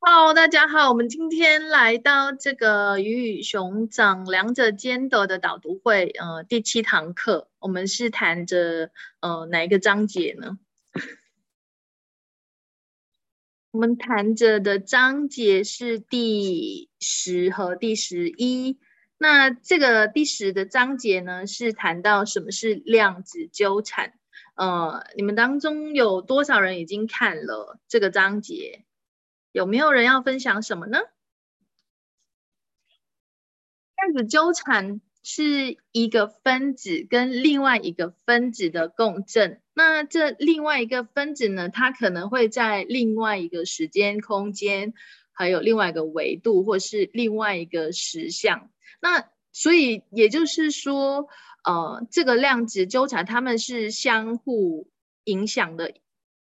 Hello，大家好，我们今天来到这个鱼与熊掌两者兼得的导读会，呃，第七堂课，我们是谈着呃哪一个章节呢？我们谈着的章节是第十和第十一。那这个第十的章节呢，是谈到什么是量子纠缠。呃，你们当中有多少人已经看了这个章节？有没有人要分享什么呢？量子纠缠是一个分子跟另外一个分子的共振。那这另外一个分子呢，它可能会在另外一个时间空间，还有另外一个维度，或是另外一个实相。那所以也就是说，呃，这个量子纠缠，它们是相互影响的、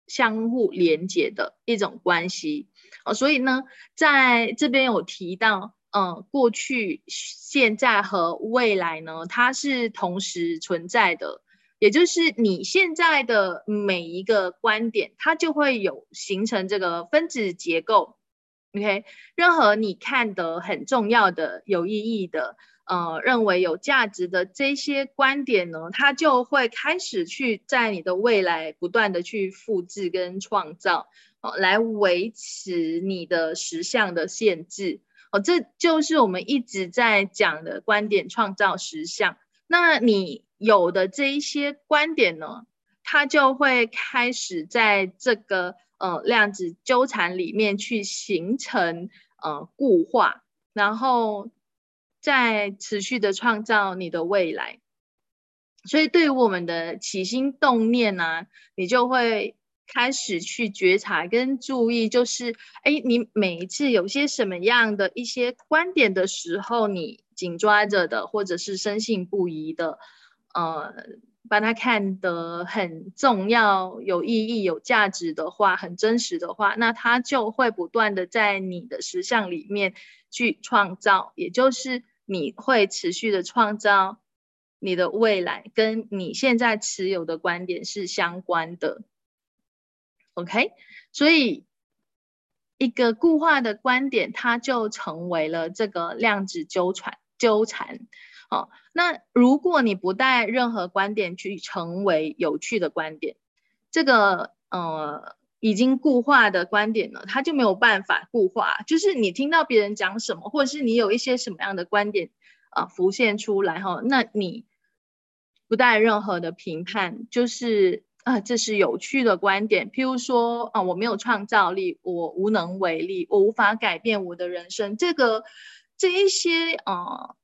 相互连接的一种关系。哦，所以呢，在这边有提到，嗯，过去、现在和未来呢，它是同时存在的，也就是你现在的每一个观点，它就会有形成这个分子结构。OK，任何你看的很重要的、有意义的，呃，认为有价值的这些观点呢，它就会开始去在你的未来不断的去复制跟创造。来维持你的实相的限制哦，这就是我们一直在讲的观点创造实相。那你有的这一些观点呢，它就会开始在这个呃量子纠缠里面去形成呃固化，然后再持续的创造你的未来。所以对于我们的起心动念呢，你就会。开始去觉察跟注意，就是哎，你每一次有些什么样的一些观点的时候，你紧抓着的，或者是深信不疑的，呃，把它看得很重要、有意义、有价值的话，很真实的话，那它就会不断的在你的实相里面去创造，也就是你会持续的创造你的未来，跟你现在持有的观点是相关的。OK，所以一个固化的观点，它就成为了这个量子纠缠纠缠。好，那如果你不带任何观点去成为有趣的观点，这个呃已经固化的观点呢，它就没有办法固化。就是你听到别人讲什么，或者是你有一些什么样的观点啊浮现出来哈，那你不带任何的评判，就是。啊，这是有趣的观点。譬如说，啊，我没有创造力，我无能为力，我无法改变我的人生。这个这一些啊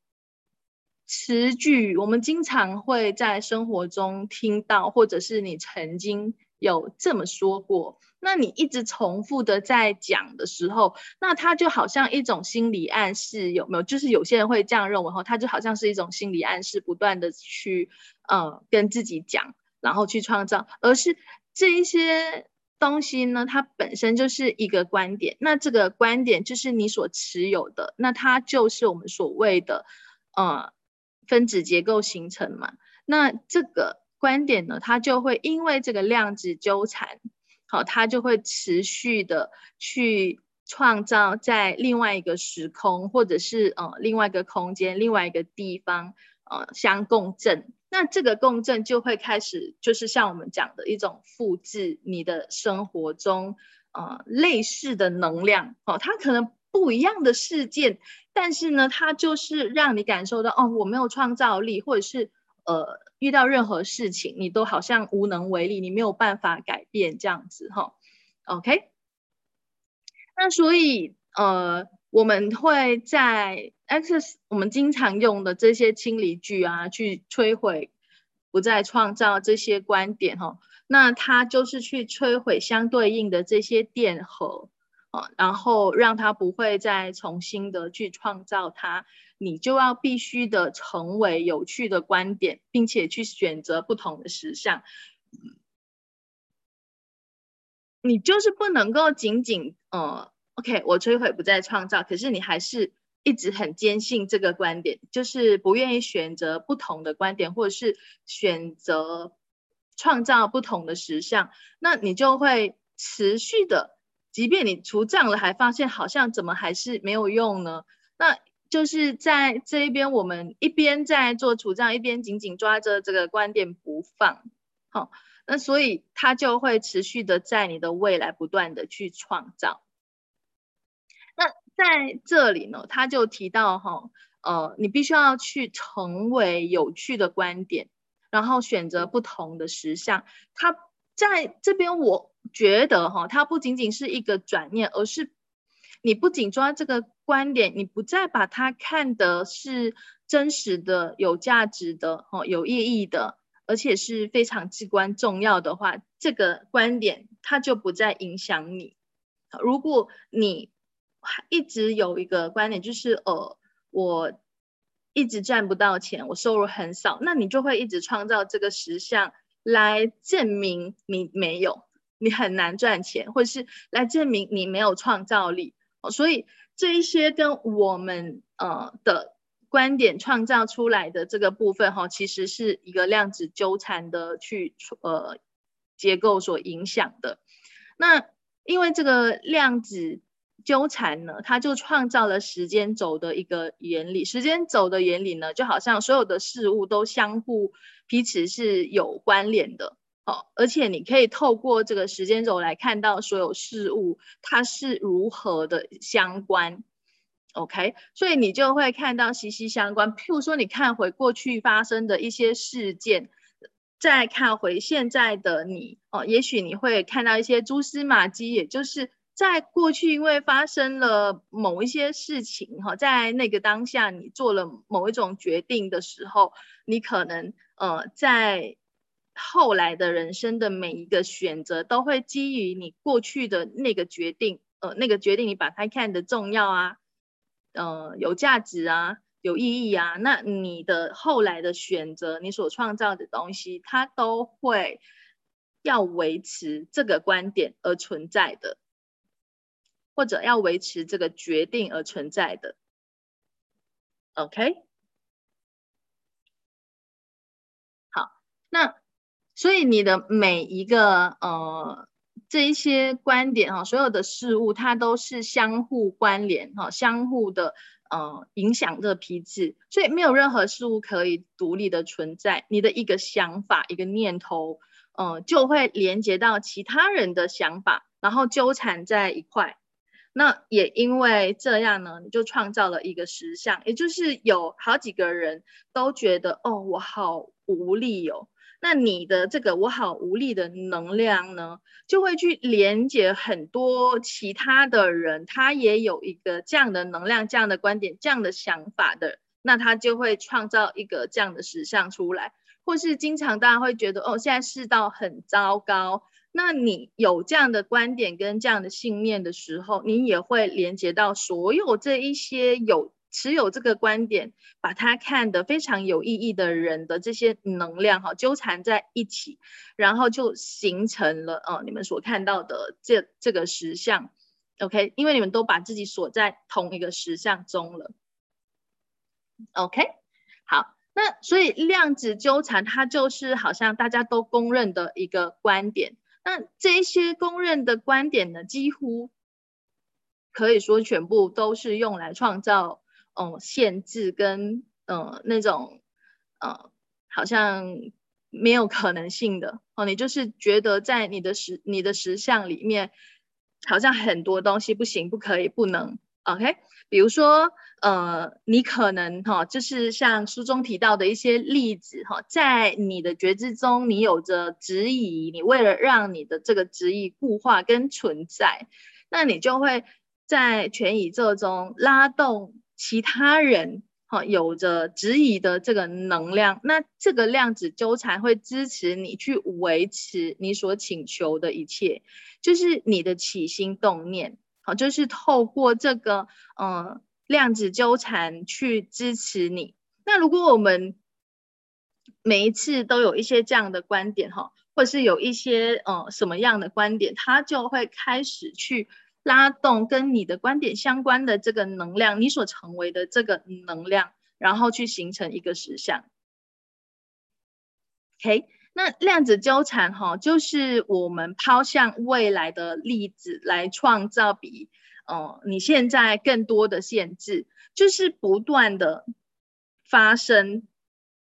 词句，我们经常会在生活中听到，或者是你曾经有这么说过。那你一直重复的在讲的时候，那它就好像一种心理暗示，有没有？就是有些人会这样认为，哈，它就好像是一种心理暗示，不断的去呃跟自己讲。然后去创造，而是这一些东西呢，它本身就是一个观点。那这个观点就是你所持有的，那它就是我们所谓的呃分子结构形成嘛。那这个观点呢，它就会因为这个量子纠缠，好，它就会持续的去创造在另外一个时空，或者是呃另外一个空间、另外一个地方呃相共振。那这个共振就会开始，就是像我们讲的一种复制你的生活中，呃，类似的能量哦，它可能不一样的事件，但是呢，它就是让你感受到哦，我没有创造力，或者是呃，遇到任何事情你都好像无能为力，你没有办法改变这样子哈。OK，那所以呃。我们会在 X，我们经常用的这些清理句啊，去摧毁，不再创造这些观点哈。那它就是去摧毁相对应的这些电荷啊，然后让它不会再重新的去创造它。你就要必须的成为有趣的观点，并且去选择不同的实相。你就是不能够仅仅呃。OK，我摧毁不再创造，可是你还是一直很坚信这个观点，就是不愿意选择不同的观点，或者是选择创造不同的实相，那你就会持续的即便你除障了，还发现好像怎么还是没有用呢？那就是在这一边，我们一边在做除障，一边紧紧抓着这个观点不放。好，那所以它就会持续的在你的未来不断的去创造。在这里呢，他就提到哈，呃，你必须要去成为有趣的观点，然后选择不同的实相。他在这边，我觉得哈，它不仅仅是一个转念，而是你不仅抓这个观点，你不再把它看的是真实的、有价值的、哈有意义的，而且是非常至关重要的话，这个观点它就不再影响你。如果你一直有一个观点，就是呃，我一直赚不到钱，我收入很少，那你就会一直创造这个实相。来证明你没有，你很难赚钱，或者是来证明你没有创造力。所以这一些跟我们呃的观点创造出来的这个部分哈，其实是一个量子纠缠的去呃结构所影响的。那因为这个量子。纠缠呢，它就创造了时间轴的一个原理。时间轴的原理呢，就好像所有的事物都相互彼此是有关联的，哦，而且你可以透过这个时间轴来看到所有事物它是如何的相关。OK，所以你就会看到息息相关。譬如说，你看回过去发生的一些事件，再看回现在的你，哦，也许你会看到一些蛛丝马迹，也就是。在过去，因为发生了某一些事情，哈，在那个当下，你做了某一种决定的时候，你可能，呃，在后来的人生的每一个选择，都会基于你过去的那个决定，呃，那个决定你把它看得重要啊，呃，有价值啊，有意义啊，那你的后来的选择，你所创造的东西，它都会要维持这个观点而存在的。或者要维持这个决定而存在的，OK，好，那所以你的每一个呃这一些观点哈，所有的事物它都是相互关联哈，相互的呃影响这批次，所以没有任何事物可以独立的存在。你的一个想法一个念头，嗯，就会连接到其他人的想法，然后纠缠在一块。那也因为这样呢，你就创造了一个实相，也就是有好几个人都觉得哦，我好无力哦。那你的这个我好无力的能量呢，就会去连接很多其他的人，他也有一个这样的能量、这样的观点、这样的想法的，那他就会创造一个这样的实相出来，或是经常大家会觉得哦，现在世道很糟糕。那你有这样的观点跟这样的信念的时候，你也会连接到所有这一些有持有这个观点，把它看得非常有意义的人的这些能量哈，纠缠在一起，然后就形成了哦，你们所看到的这这个实像，OK，因为你们都把自己锁在同一个实像中了，OK，好，那所以量子纠缠它就是好像大家都公认的一个观点。那这些公认的观点呢，几乎可以说全部都是用来创造，嗯，限制跟嗯那种，呃，好像没有可能性的哦。你就是觉得在你的实你的实相里面，好像很多东西不行、不可以、不能。OK，比如说，呃，你可能哈，就是像书中提到的一些例子哈，在你的觉知中，你有着质疑，你为了让你的这个质疑固化跟存在，那你就会在全宇宙中拉动其他人哈，有着质疑的这个能量，那这个量子纠缠会支持你去维持你所请求的一切，就是你的起心动念。好，就是透过这个嗯量子纠缠去支持你。那如果我们每一次都有一些这样的观点哈，或者是有一些呃什么样的观点，它就会开始去拉动跟你的观点相关的这个能量，你所成为的这个能量，然后去形成一个实像。OK，那量子纠缠哈，就是我们抛向未来的粒子来创造比哦你现在更多的限制，就是不断的发生，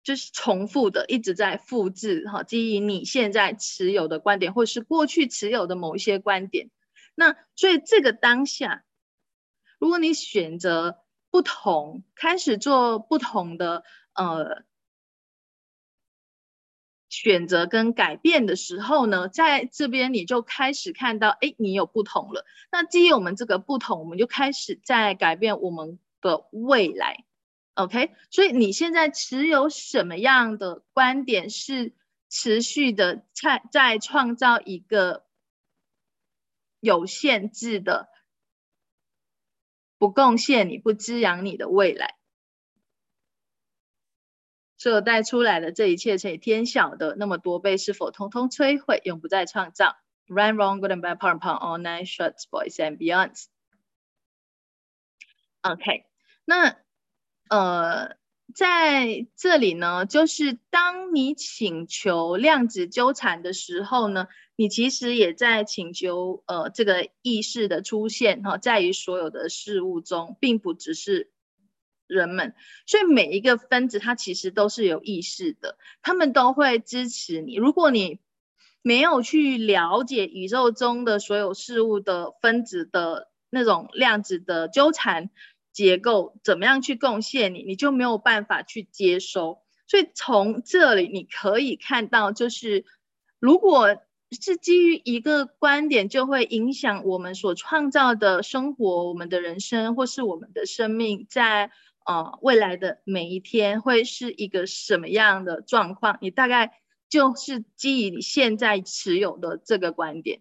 就是重复的一直在复制哈，基于你现在持有的观点，或是过去持有的某一些观点。那所以这个当下，如果你选择不同，开始做不同的呃。选择跟改变的时候呢，在这边你就开始看到，哎，你有不同了。那基于我们这个不同，我们就开始在改变我们的未来。OK，所以你现在持有什么样的观点，是持续的在在创造一个有限制的、不贡献你、不滋养你的未来。所有带出来的这一切乘以天晓的那么多倍，是否通通摧毁，永不再创造？Run, wrong, good and bad, power, power, all nine shots, boys and beyonds. OK，那呃，在这里呢，就是当你请求量子纠缠的时候呢，你其实也在请求呃这个意识的出现哈，在于所有的事物中，并不只是。人们，所以每一个分子它其实都是有意识的，他们都会支持你。如果你没有去了解宇宙中的所有事物的分子的那种量子的纠缠结构，怎么样去贡献你，你就没有办法去接收。所以从这里你可以看到，就是如果是基于一个观点，就会影响我们所创造的生活、我们的人生或是我们的生命在。呃，未来的每一天会是一个什么样的状况？你大概就是基于你现在持有的这个观点。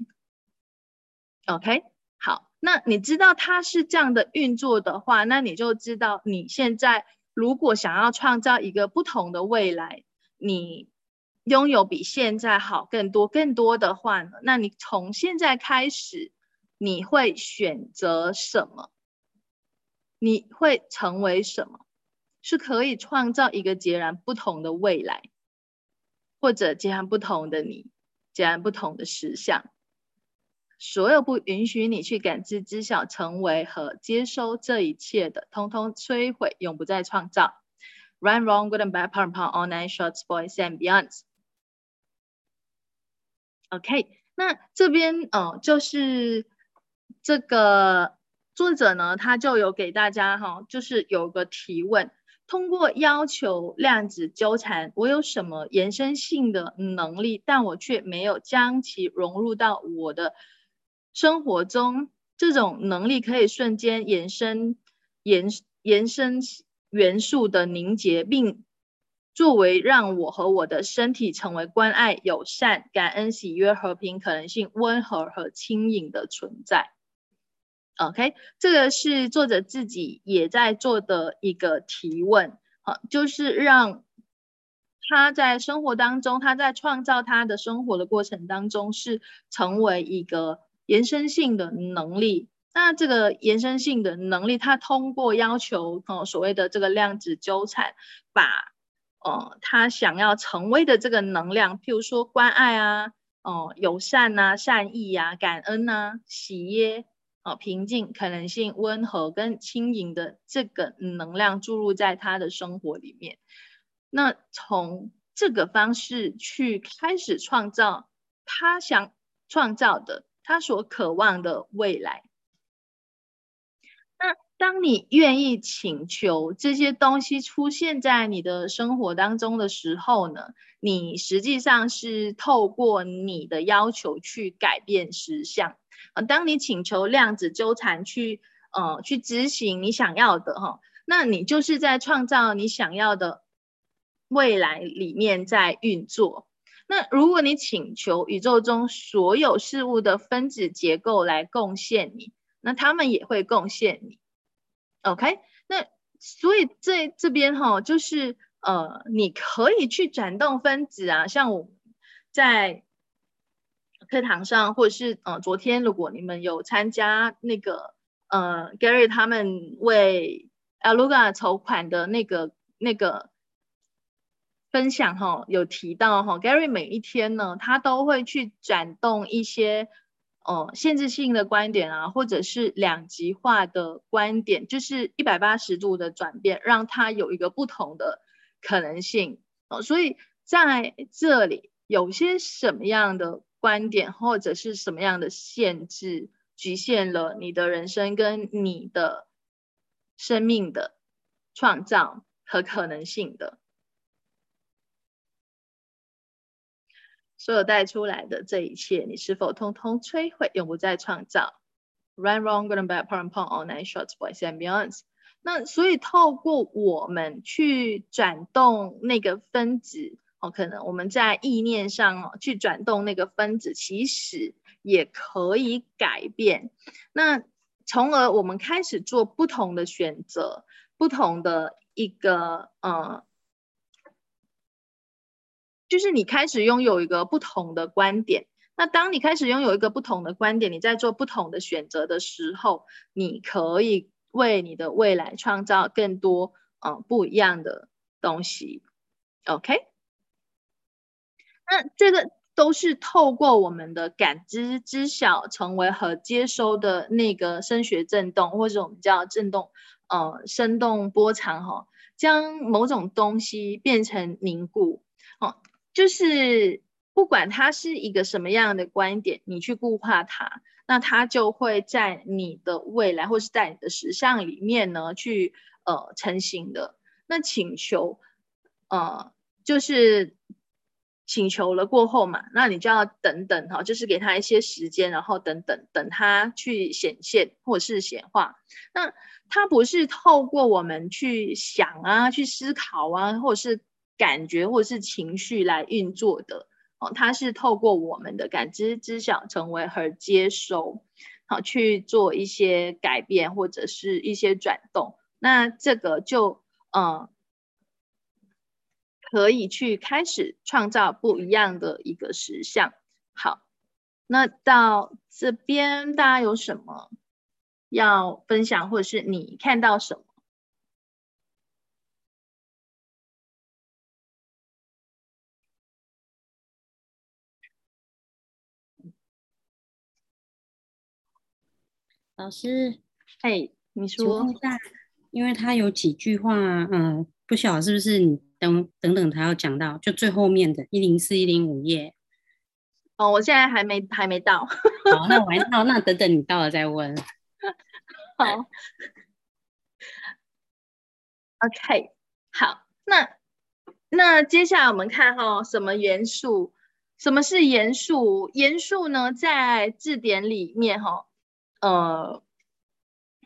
OK，好，那你知道它是这样的运作的话，那你就知道你现在如果想要创造一个不同的未来，你拥有比现在好更多更多的话呢？那你从现在开始，你会选择什么？你会成为什么？是可以创造一个截然不同的未来，或者截然不同的你，截然不同的实相。所有不允许你去感知、知晓、成为和接收这一切的，通通摧毁，永不再创造。Run, wrong, good and bad, power, power, all nine shots, boys and beyonds. OK，那这边哦，就是这个。作者呢，他就有给大家哈，就是有个提问：通过要求量子纠缠，我有什么延伸性的能力？但我却没有将其融入到我的生活中。这种能力可以瞬间延伸、延延伸元素的凝结，并作为让我和我的身体成为关爱、友善、感恩、喜悦、和平、可能性、温和和轻盈的存在。OK，这个是作者自己也在做的一个提问，好，就是让他在生活当中，他在创造他的生活的过程当中，是成为一个延伸性的能力。那这个延伸性的能力，他通过要求哦所谓的这个量子纠缠，把呃他想要成为的这个能量，譬如说关爱啊，哦友善呐、善意呀、感恩呐、喜悦。哦，平静、可能性、温和跟轻盈的这个能量注入在他的生活里面。那从这个方式去开始创造他想创造的、他所渴望的未来。那当你愿意请求这些东西出现在你的生活当中的时候呢？你实际上是透过你的要求去改变实相。呃，当你请求量子纠缠去，呃，去执行你想要的哈，那你就是在创造你想要的未来里面在运作。那如果你请求宇宙中所有事物的分子结构来贡献你，那他们也会贡献你。OK，那所以这这边哈，就是呃，你可以去转动分子啊，像我在。课堂上，或者是呃，昨天如果你们有参加那个呃，Gary 他们为 Aluga 筹款的那个那个分享哈，有提到哈，Gary 每一天呢，他都会去转动一些呃限制性的观点啊，或者是两极化的观点，就是一百八十度的转变，让他有一个不同的可能性哦。所以在这里有些什么样的观点，或者是什么样的限制，局限了你的人生跟你的生命的创造和可能性的。所有带出来的这一切，你是否通通摧毁，永不再创造？Run wrong, good and bad, poor and poor, all night shots, boys and beyonds。那所以透过我们去转动那个分子，哦，可能我们在意念上哦去转动那个分子，其实也可以改变。那从而我们开始做不同的选择，不同的一个呃。就是你开始拥有一个不同的观点，那当你开始拥有一个不同的观点，你在做不同的选择的时候，你可以为你的未来创造更多嗯不一样的东西。OK，那这个都是透过我们的感知知晓，成为和接收的那个声学振动，或者我们叫振动呃生动波长哈，将某种东西变成凝固哦。就是不管它是一个什么样的观点，你去固化它，那它就会在你的未来或是在你的实相里面呢，去呃成型的。那请求，呃，就是请求了过后嘛，那你就要等等哈，就是给他一些时间，然后等等等他去显现或是显化。那它不是透过我们去想啊，去思考啊，或者是。感觉或者是情绪来运作的哦，它是透过我们的感知知晓成为和接收，好去做一些改变或者是一些转动，那这个就嗯可以去开始创造不一样的一个实像。好，那到这边大家有什么要分享，或者是你看到什么？老师，哎，你说，因为他有几句话，嗯，不晓得是不是你等等等，他要讲到就最后面的一零四一零五页。哦，我现在还没还没到。好，那我还到，那等等你到了再问。好，OK，好，那那接下来我们看哈，什么元素？什么是元素？元素呢，在字典里面哈。呃，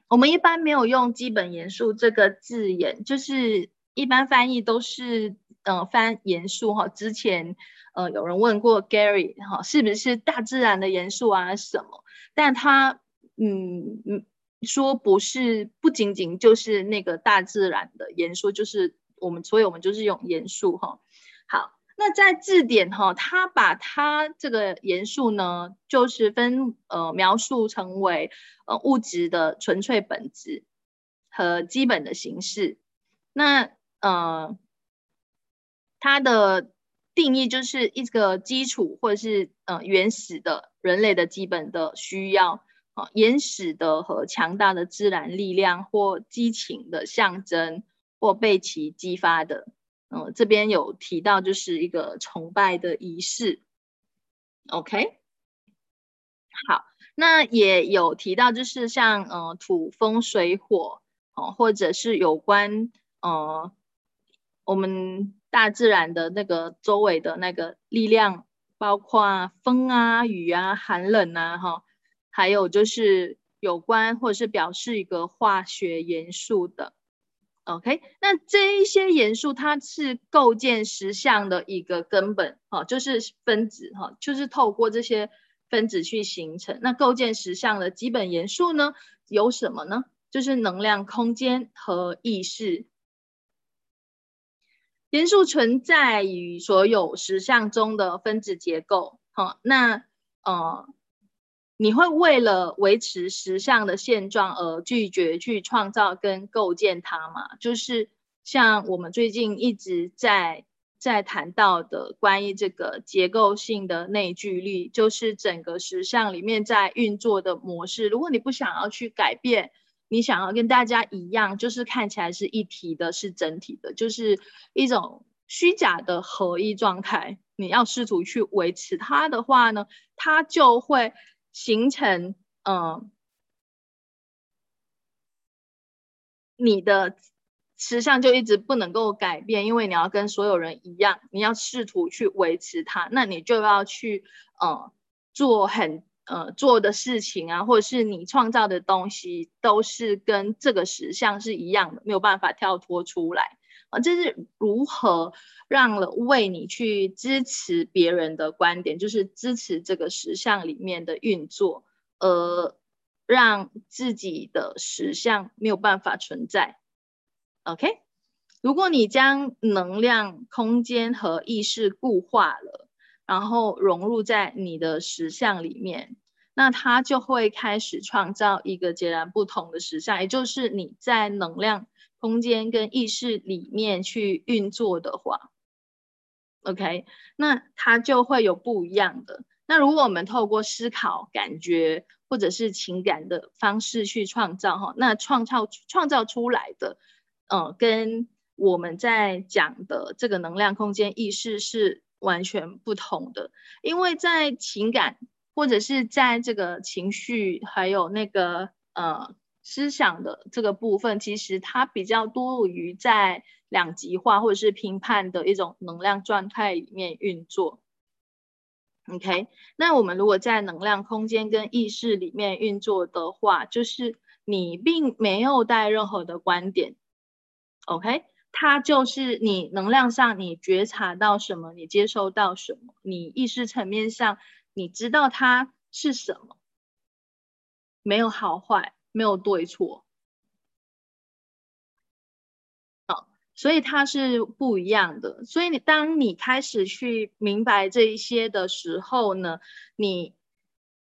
我们一般没有用基本元素这个字眼，就是一般翻译都是呃翻元素哈。之前呃有人问过 Gary 哈，是不是大自然的元素啊什么？但他嗯嗯说不是，不仅仅就是那个大自然的元素，就是我们，所以我们就是用元素哈。好。那在字典哈，它把它这个元素呢，就是分呃描述成为呃物质的纯粹本质和基本的形式。那呃它的定义就是一个基础或者是呃原始的人类的基本的需要啊，原始的和强大的自然力量或激情的象征或被其激发的。嗯，这边有提到就是一个崇拜的仪式，OK，好，那也有提到就是像呃土风水火哦，或者是有关呃我们大自然的那个周围的那个力量，包括风啊、雨啊、寒冷啊，哈，还有就是有关或者是表示一个化学元素的。OK，那这一些元素它是构建实相的一个根本，哈，就是分子，哈，就是透过这些分子去形成。那构建实相的基本元素呢，有什么呢？就是能量、空间和意识。元素存在于所有实相中的分子结构，哈，那呃。你会为了维持实相的现状而拒绝去创造跟构建它吗？就是像我们最近一直在在谈到的关于这个结构性的内聚力，就是整个实相里面在运作的模式。如果你不想要去改变，你想要跟大家一样，就是看起来是一体的，是整体的，就是一种虚假的合一状态。你要试图去维持它的话呢，它就会形成嗯，你的。实相就一直不能够改变，因为你要跟所有人一样，你要试图去维持它，那你就要去呃做很呃做的事情啊，或者是你创造的东西都是跟这个实相是一样的，没有办法跳脱出来啊。这是如何让了为你去支持别人的观点，就是支持这个实相里面的运作，而让自己的实相没有办法存在。OK，如果你将能量、空间和意识固化了，然后融入在你的实相里面，那它就会开始创造一个截然不同的实相。也就是你在能量、空间跟意识里面去运作的话，OK，那它就会有不一样的。那如果我们透过思考、感觉或者是情感的方式去创造哈，那创造创造出来的。嗯，跟我们在讲的这个能量空间意识是完全不同的，因为在情感或者是在这个情绪还有那个呃思想的这个部分，其实它比较多于在两极化或者是评判的一种能量状态里面运作。OK，那我们如果在能量空间跟意识里面运作的话，就是你并没有带任何的观点。OK，它就是你能量上你觉察到什么，你接收到什么，你意识层面上你知道它是什么，没有好坏，没有对错，好，所以它是不一样的。所以你当你开始去明白这一些的时候呢，你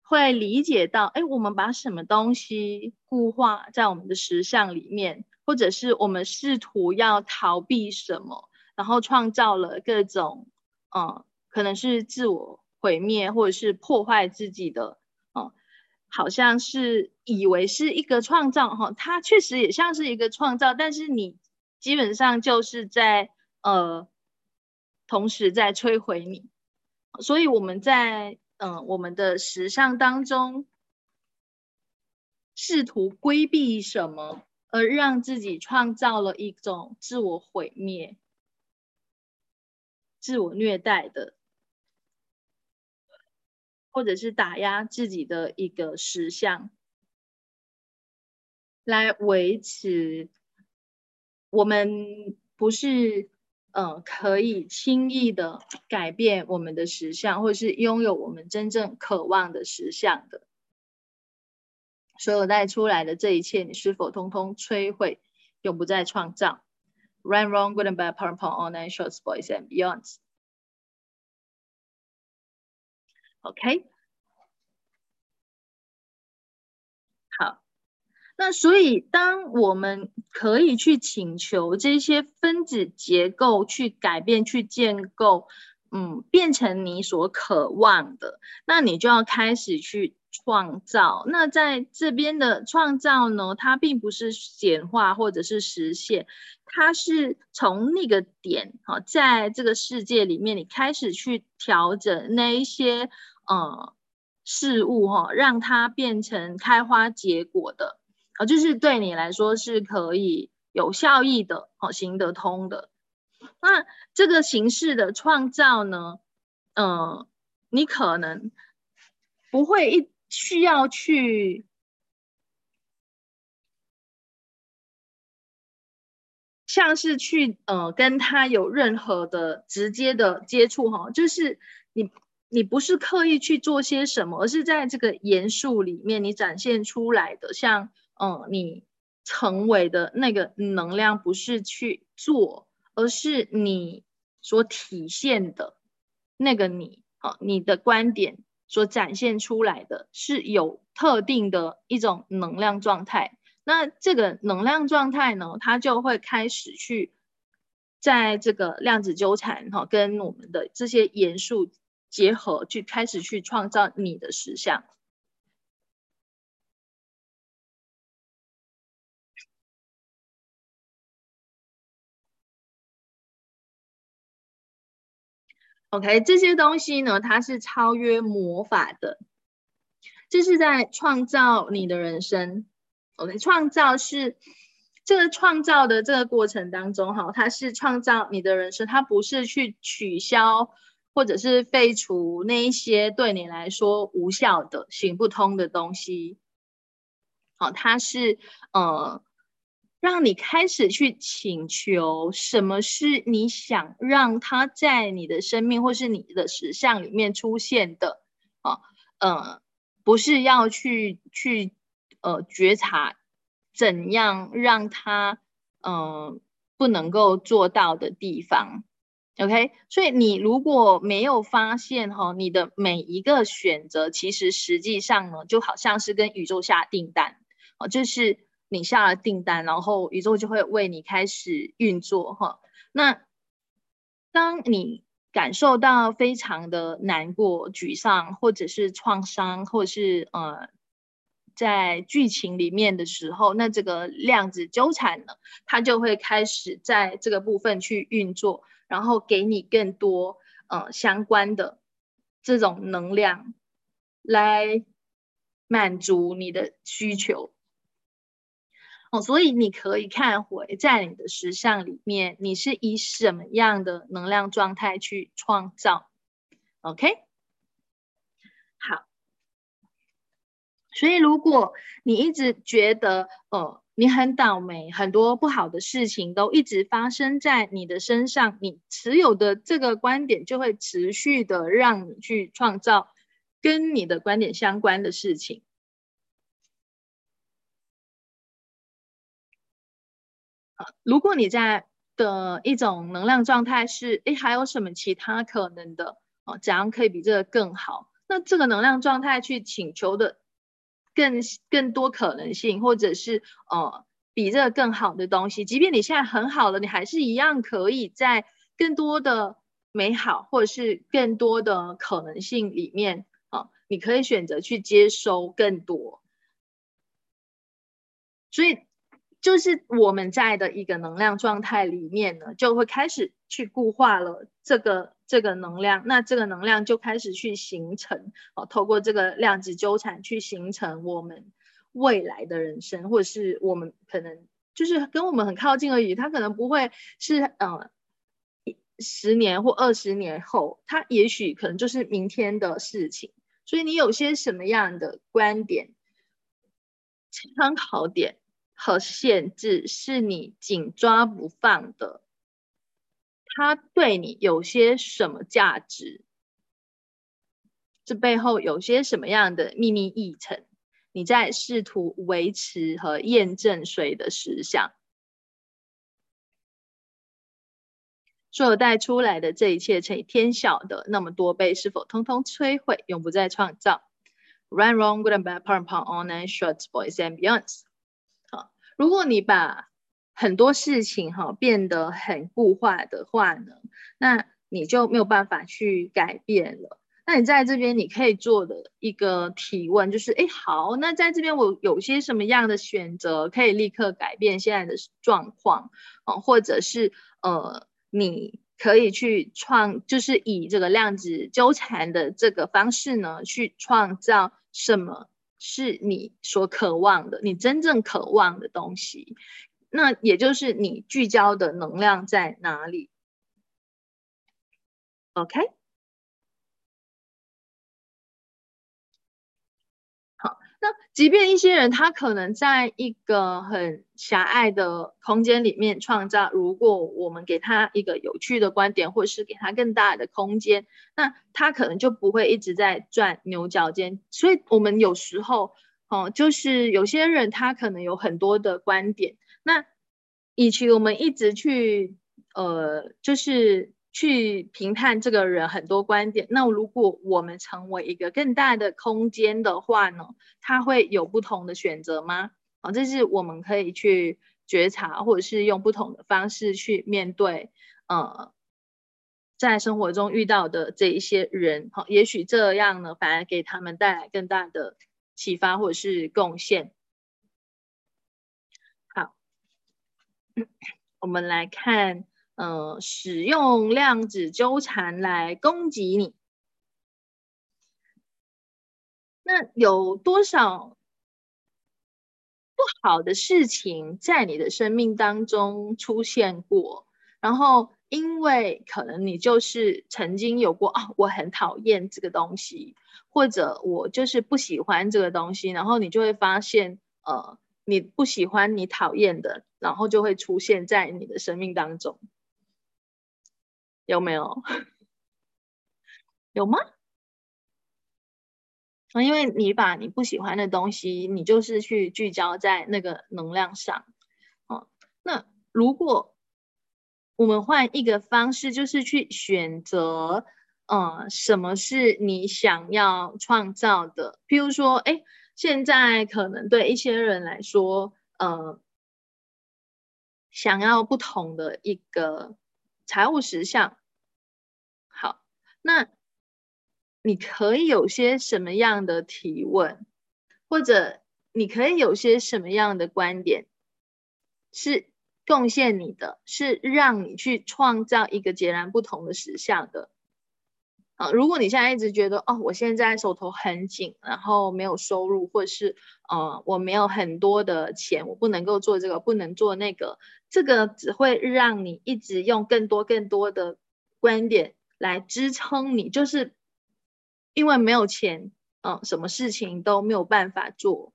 会理解到，哎，我们把什么东西固化在我们的实相里面。或者是我们试图要逃避什么，然后创造了各种，嗯，可能是自我毁灭，或者是破坏自己的，哦，好像是以为是一个创造，哈，它确实也像是一个创造，但是你基本上就是在，呃，同时在摧毁你，所以我们在，嗯，我们的时尚当中，试图规避什么？而让自己创造了一种自我毁灭、自我虐待的，或者是打压自己的一个实相，来维持我们不是呃可以轻易的改变我们的实相，或者是拥有我们真正渴望的实相的。所有带出来的这一切，你是否通通摧毁，永不再创造？Right, wrong, good and bad, power, power, all nine shorts, boys and beyonds. OK，好。那所以，当我们可以去请求这些分子结构去改变、去建构，嗯，变成你所渴望的，那你就要开始去。创造，那在这边的创造呢？它并不是显化或者是实现，它是从那个点，哈，在这个世界里面，你开始去调整那一些呃事物，哈，让它变成开花结果的，啊，就是对你来说是可以有效益的，哦，行得通的。那这个形式的创造呢，嗯，你可能不会一。需要去，像是去呃跟他有任何的直接的接触哈，就是你你不是刻意去做些什么，而是在这个严肃里面你展现出来的，像嗯你成为的那个能量，不是去做，而是你所体现的那个你啊，你的观点。所展现出来的是有特定的一种能量状态，那这个能量状态呢，它就会开始去在这个量子纠缠哈，跟我们的这些元素结合，去开始去创造你的实像。OK，这些东西呢，它是超越魔法的，这是在创造你的人生。OK，创造是这个创造的这个过程当中，哈，它是创造你的人生，它不是去取消或者是废除那一些对你来说无效的、行不通的东西。好，它是呃。让你开始去请求什么是你想让他在你的生命或是你的实相里面出现的啊，呃，不是要去去呃觉察怎样让他嗯不能够做到的地方，OK？所以你如果没有发现哈，你的每一个选择其实实际上呢，就好像是跟宇宙下订单哦，就是。你下了订单，然后宇宙就会为你开始运作哈。那当你感受到非常的难过、沮丧，或者是创伤，或者是呃在剧情里面的时候，那这个量子纠缠呢，它就会开始在这个部分去运作，然后给你更多呃相关的这种能量来满足你的需求。哦，所以你可以看回在你的实相里面，你是以什么样的能量状态去创造？OK，好。所以如果你一直觉得，呃，你很倒霉，很多不好的事情都一直发生在你的身上，你持有的这个观点就会持续的让你去创造跟你的观点相关的事情。如果你在的一种能量状态是，哎，还有什么其他可能的哦？怎样可以比这个更好？那这个能量状态去请求的更更多可能性，或者是呃比这个更好的东西，即便你现在很好了，你还是一样可以在更多的美好或者是更多的可能性里面啊，你可以选择去接收更多，所以。就是我们在的一个能量状态里面呢，就会开始去固化了这个这个能量，那这个能量就开始去形成哦，透过这个量子纠缠去形成我们未来的人生，或者是我们可能就是跟我们很靠近而已，它可能不会是呃十年或二十年后，它也许可能就是明天的事情。所以你有些什么样的观点、参考点？和限制是你紧抓不放的，它对你有些什么价值？这背后有些什么样的秘密议程？你在试图维持和验证谁的实相？所有带出来的这一切乘以天晓的那么多倍，是否通通摧毁，永不再创造？Run, wrong, good and bad, power and power, on and short, boys and beyonds. 如果你把很多事情哈变得很固化的话呢，那你就没有办法去改变了。那你在这边你可以做的一个提问就是：哎，好，那在这边我有些什么样的选择可以立刻改变现在的状况哦？或者是呃，你可以去创，就是以这个量子纠缠的这个方式呢，去创造什么？是你所渴望的，你真正渴望的东西，那也就是你聚焦的能量在哪里？OK，即便一些人他可能在一个很狭隘的空间里面创造，如果我们给他一个有趣的观点，或是给他更大的空间。那他可能就不会一直在转牛角尖，所以我们有时候哦，就是有些人他可能有很多的观点，那以及我们一直去呃，就是去评判这个人很多观点，那如果我们成为一个更大的空间的话呢，他会有不同的选择吗？哦，这是我们可以去。觉察，或者是用不同的方式去面对，呃，在生活中遇到的这一些人，好，也许这样呢，反而给他们带来更大的启发或者是贡献。好，我们来看，呃，使用量子纠缠来攻击你，那有多少？不好的事情在你的生命当中出现过，然后因为可能你就是曾经有过啊，我很讨厌这个东西，或者我就是不喜欢这个东西，然后你就会发现，呃，你不喜欢你讨厌的，然后就会出现在你的生命当中，有没有？有吗？啊，因为你把你不喜欢的东西，你就是去聚焦在那个能量上，哦，那如果我们换一个方式，就是去选择，呃，什么是你想要创造的？譬如说，哎，现在可能对一些人来说，呃，想要不同的一个财务实相，好，那。你可以有些什么样的提问，或者你可以有些什么样的观点，是贡献你的，是让你去创造一个截然不同的实相的。啊，如果你现在一直觉得哦，我现在手头很紧，然后没有收入，或者是呃，我没有很多的钱，我不能够做这个，不能做那个，这个只会让你一直用更多更多的观点来支撑你，就是。因为没有钱，嗯，什么事情都没有办法做，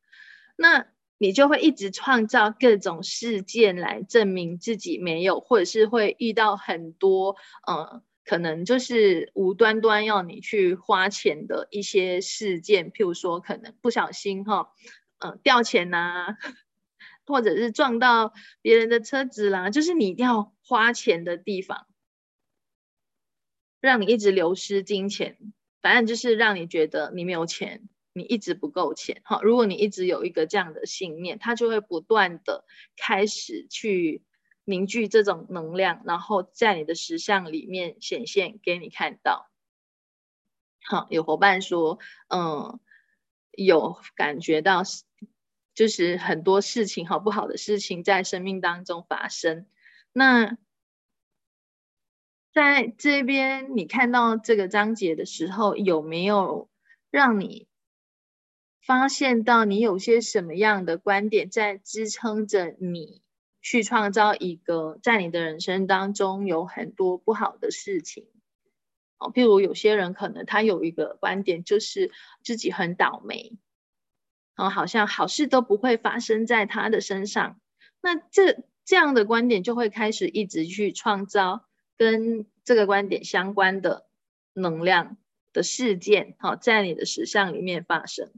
那你就会一直创造各种事件来证明自己没有，或者是会遇到很多，嗯，可能就是无端端要你去花钱的一些事件，譬如说可能不小心哈，嗯，掉钱呐，或者是撞到别人的车子啦，就是你一定要花钱的地方，让你一直流失金钱。反正就是让你觉得你没有钱，你一直不够钱。哈，如果你一直有一个这样的信念，它就会不断的开始去凝聚这种能量，然后在你的实相里面显现给你看到。好，有伙伴说，嗯，有感觉到就是很多事情好不好的事情在生命当中发生，那。在这边，你看到这个章节的时候，有没有让你发现到你有些什么样的观点在支撑着你去创造一个在你的人生当中有很多不好的事情？哦，譬如有些人可能他有一个观点，就是自己很倒霉，然后好像好事都不会发生在他的身上。那这这样的观点就会开始一直去创造。跟这个观点相关的能量的事件，好，在你的实相里面发生，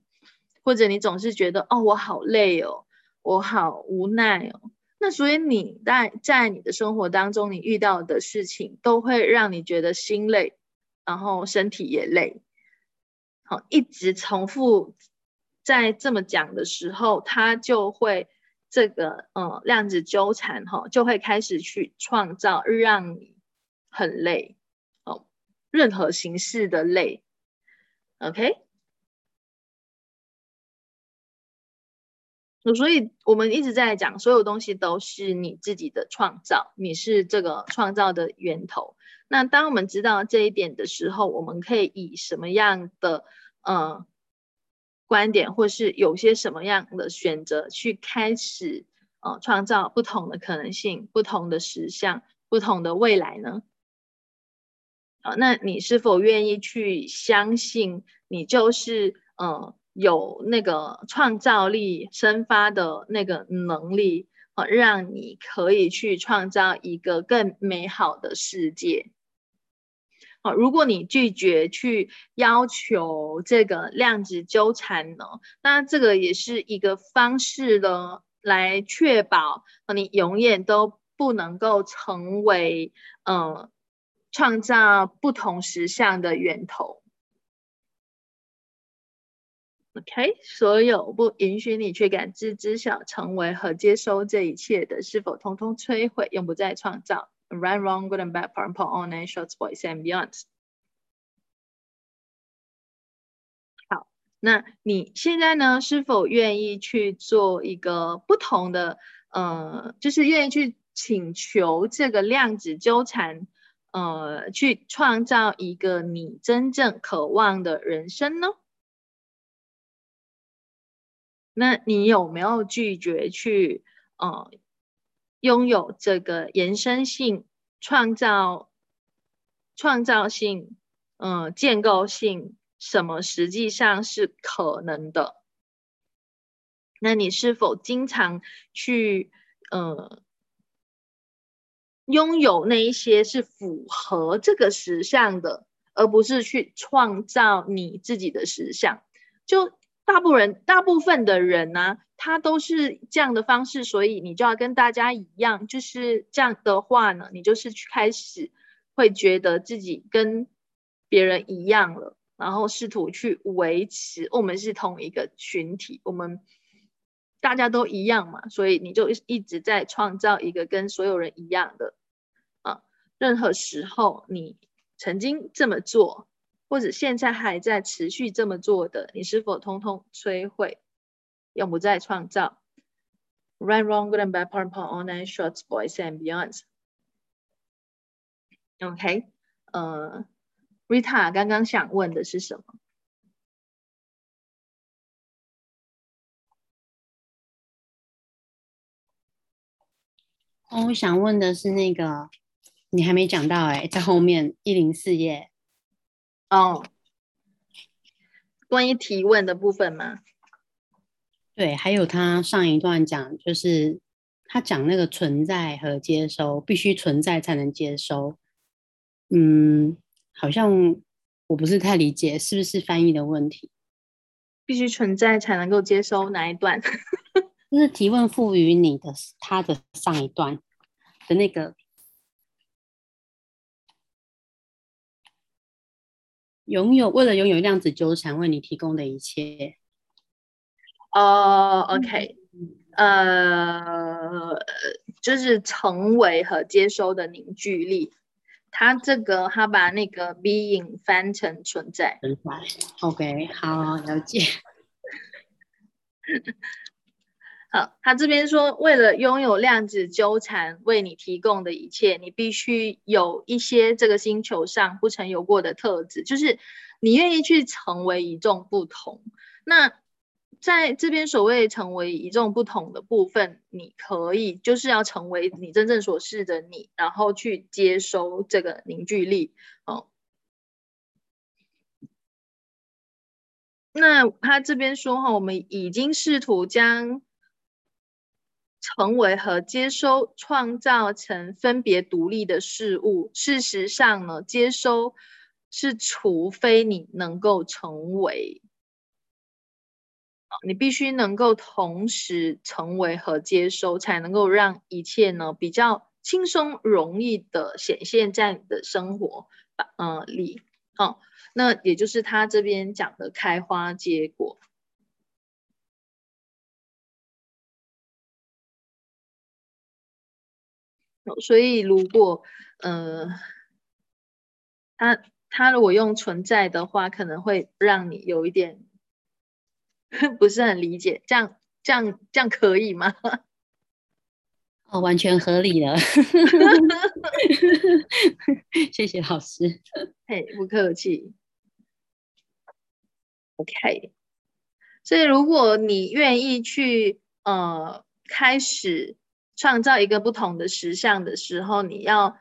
或者你总是觉得哦，我好累哦，我好无奈哦，那所以你在在你的生活当中，你遇到的事情都会让你觉得心累，然后身体也累，好，一直重复在这么讲的时候，它就会这个嗯量子纠缠哈，就会开始去创造让你。很累哦，任何形式的累，OK。所以我们一直在讲，所有东西都是你自己的创造，你是这个创造的源头。那当我们知道这一点的时候，我们可以以什么样的呃观点，或是有些什么样的选择，去开始呃创造不同的可能性、不同的实相、不同的未来呢？啊，那你是否愿意去相信，你就是呃有那个创造力、生发的那个能力，啊，让你可以去创造一个更美好的世界。好，如果你拒绝去要求这个量子纠缠呢，那这个也是一个方式呢，来确保你永远都不能够成为嗯。创造不同实相的源头。OK，所有不允许你去感知、知晓、成为和接收这一切的，是否通通摧毁，永不再创造？Right, wrong, good and bad, part, part, on, and shorts, boys and beyond。好，那你现在呢？是否愿意去做一个不同的？呃，就是愿意去请求这个量子纠缠，呃，去创造一个你真正渴望的人生呢？那你有没有拒绝去呃拥有这个延伸性、创造、创造性、嗯建构性？什么实际上是可能的？那你是否经常去呃拥有那一些是符合这个实相的，而不是去创造你自己的实相？就。大部分人，大部分的人呢，他都是这样的方式，所以你就要跟大家一样，就是这样的话呢，你就是去开始会觉得自己跟别人一样了，然后试图去维持我们是同一个群体，我们大家都一样嘛，所以你就一直在创造一个跟所有人一样的啊，任何时候你曾经这么做。或者现在还在持续这么做的，你是否通通摧毁，永不再创造？Right, wrong, good and bad, part, part, online, shorts, boys and beyond. OK，呃，Rita 刚刚想问的是什么？哦，我想问的是那个，你还没讲到哎，在后面一零四页。哦，关于提问的部分吗？对，还有他上一段讲，就是他讲那个存在和接收，必须存在才能接收。嗯，好像我不是太理解，是不是翻译的问题？必须存在才能够接收哪一段？就是提问赋予你的他的上一段的那个。拥有为了拥有量子纠缠为你提供的一切。哦，OK，呃，就是成为和接收的凝聚力。他这个他把那个 being 翻成存在。存在，OK，好，了解。好，他这边说，为了拥有量子纠缠为你提供的一切，你必须有一些这个星球上不曾有过的特质，就是你愿意去成为与众不同。那在这边所谓成为与众不同的部分，你可以就是要成为你真正所示的你，然后去接收这个凝聚力。哦，那他这边说哈，我们已经试图将。成为和接收创造成分别独立的事物。事实上呢，接收是除非你能够成为，你必须能够同时成为和接收，才能够让一切呢比较轻松容易的显现在你的生活嗯里。哦，那也就是他这边讲的开花结果。所以，如果呃，他他如果用存在的话，可能会让你有一点 不是很理解。这样这样这样可以吗？哦，完全合理了。谢谢老师。嘿，不客气。OK。所以，如果你愿意去呃开始。创造一个不同的实相的时候，你要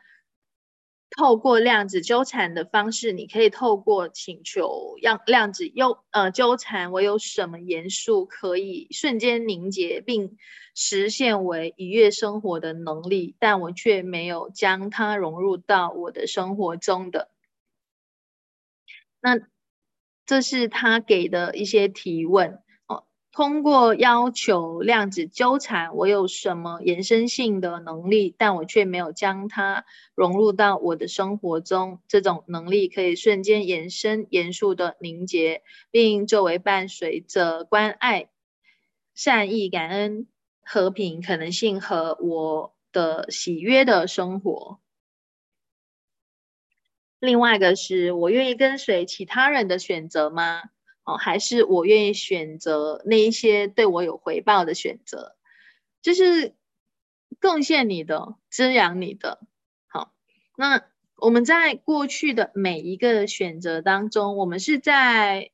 透过量子纠缠的方式，你可以透过请求让量子纠呃纠缠，我有什么元素可以瞬间凝结并实现为愉悦生活的能力，但我却没有将它融入到我的生活中的。那这是他给的一些提问。通过要求量子纠缠，我有什么延伸性的能力，但我却没有将它融入到我的生活中。这种能力可以瞬间延伸、严肃的凝结，并作为伴随着关爱、善意、感恩、和平、可能性和我的喜悦的生活。另外一个是我愿意跟随其他人的选择吗？哦，还是我愿意选择那一些对我有回报的选择，就是贡献你的、滋养你的。好，那我们在过去的每一个选择当中，我们是在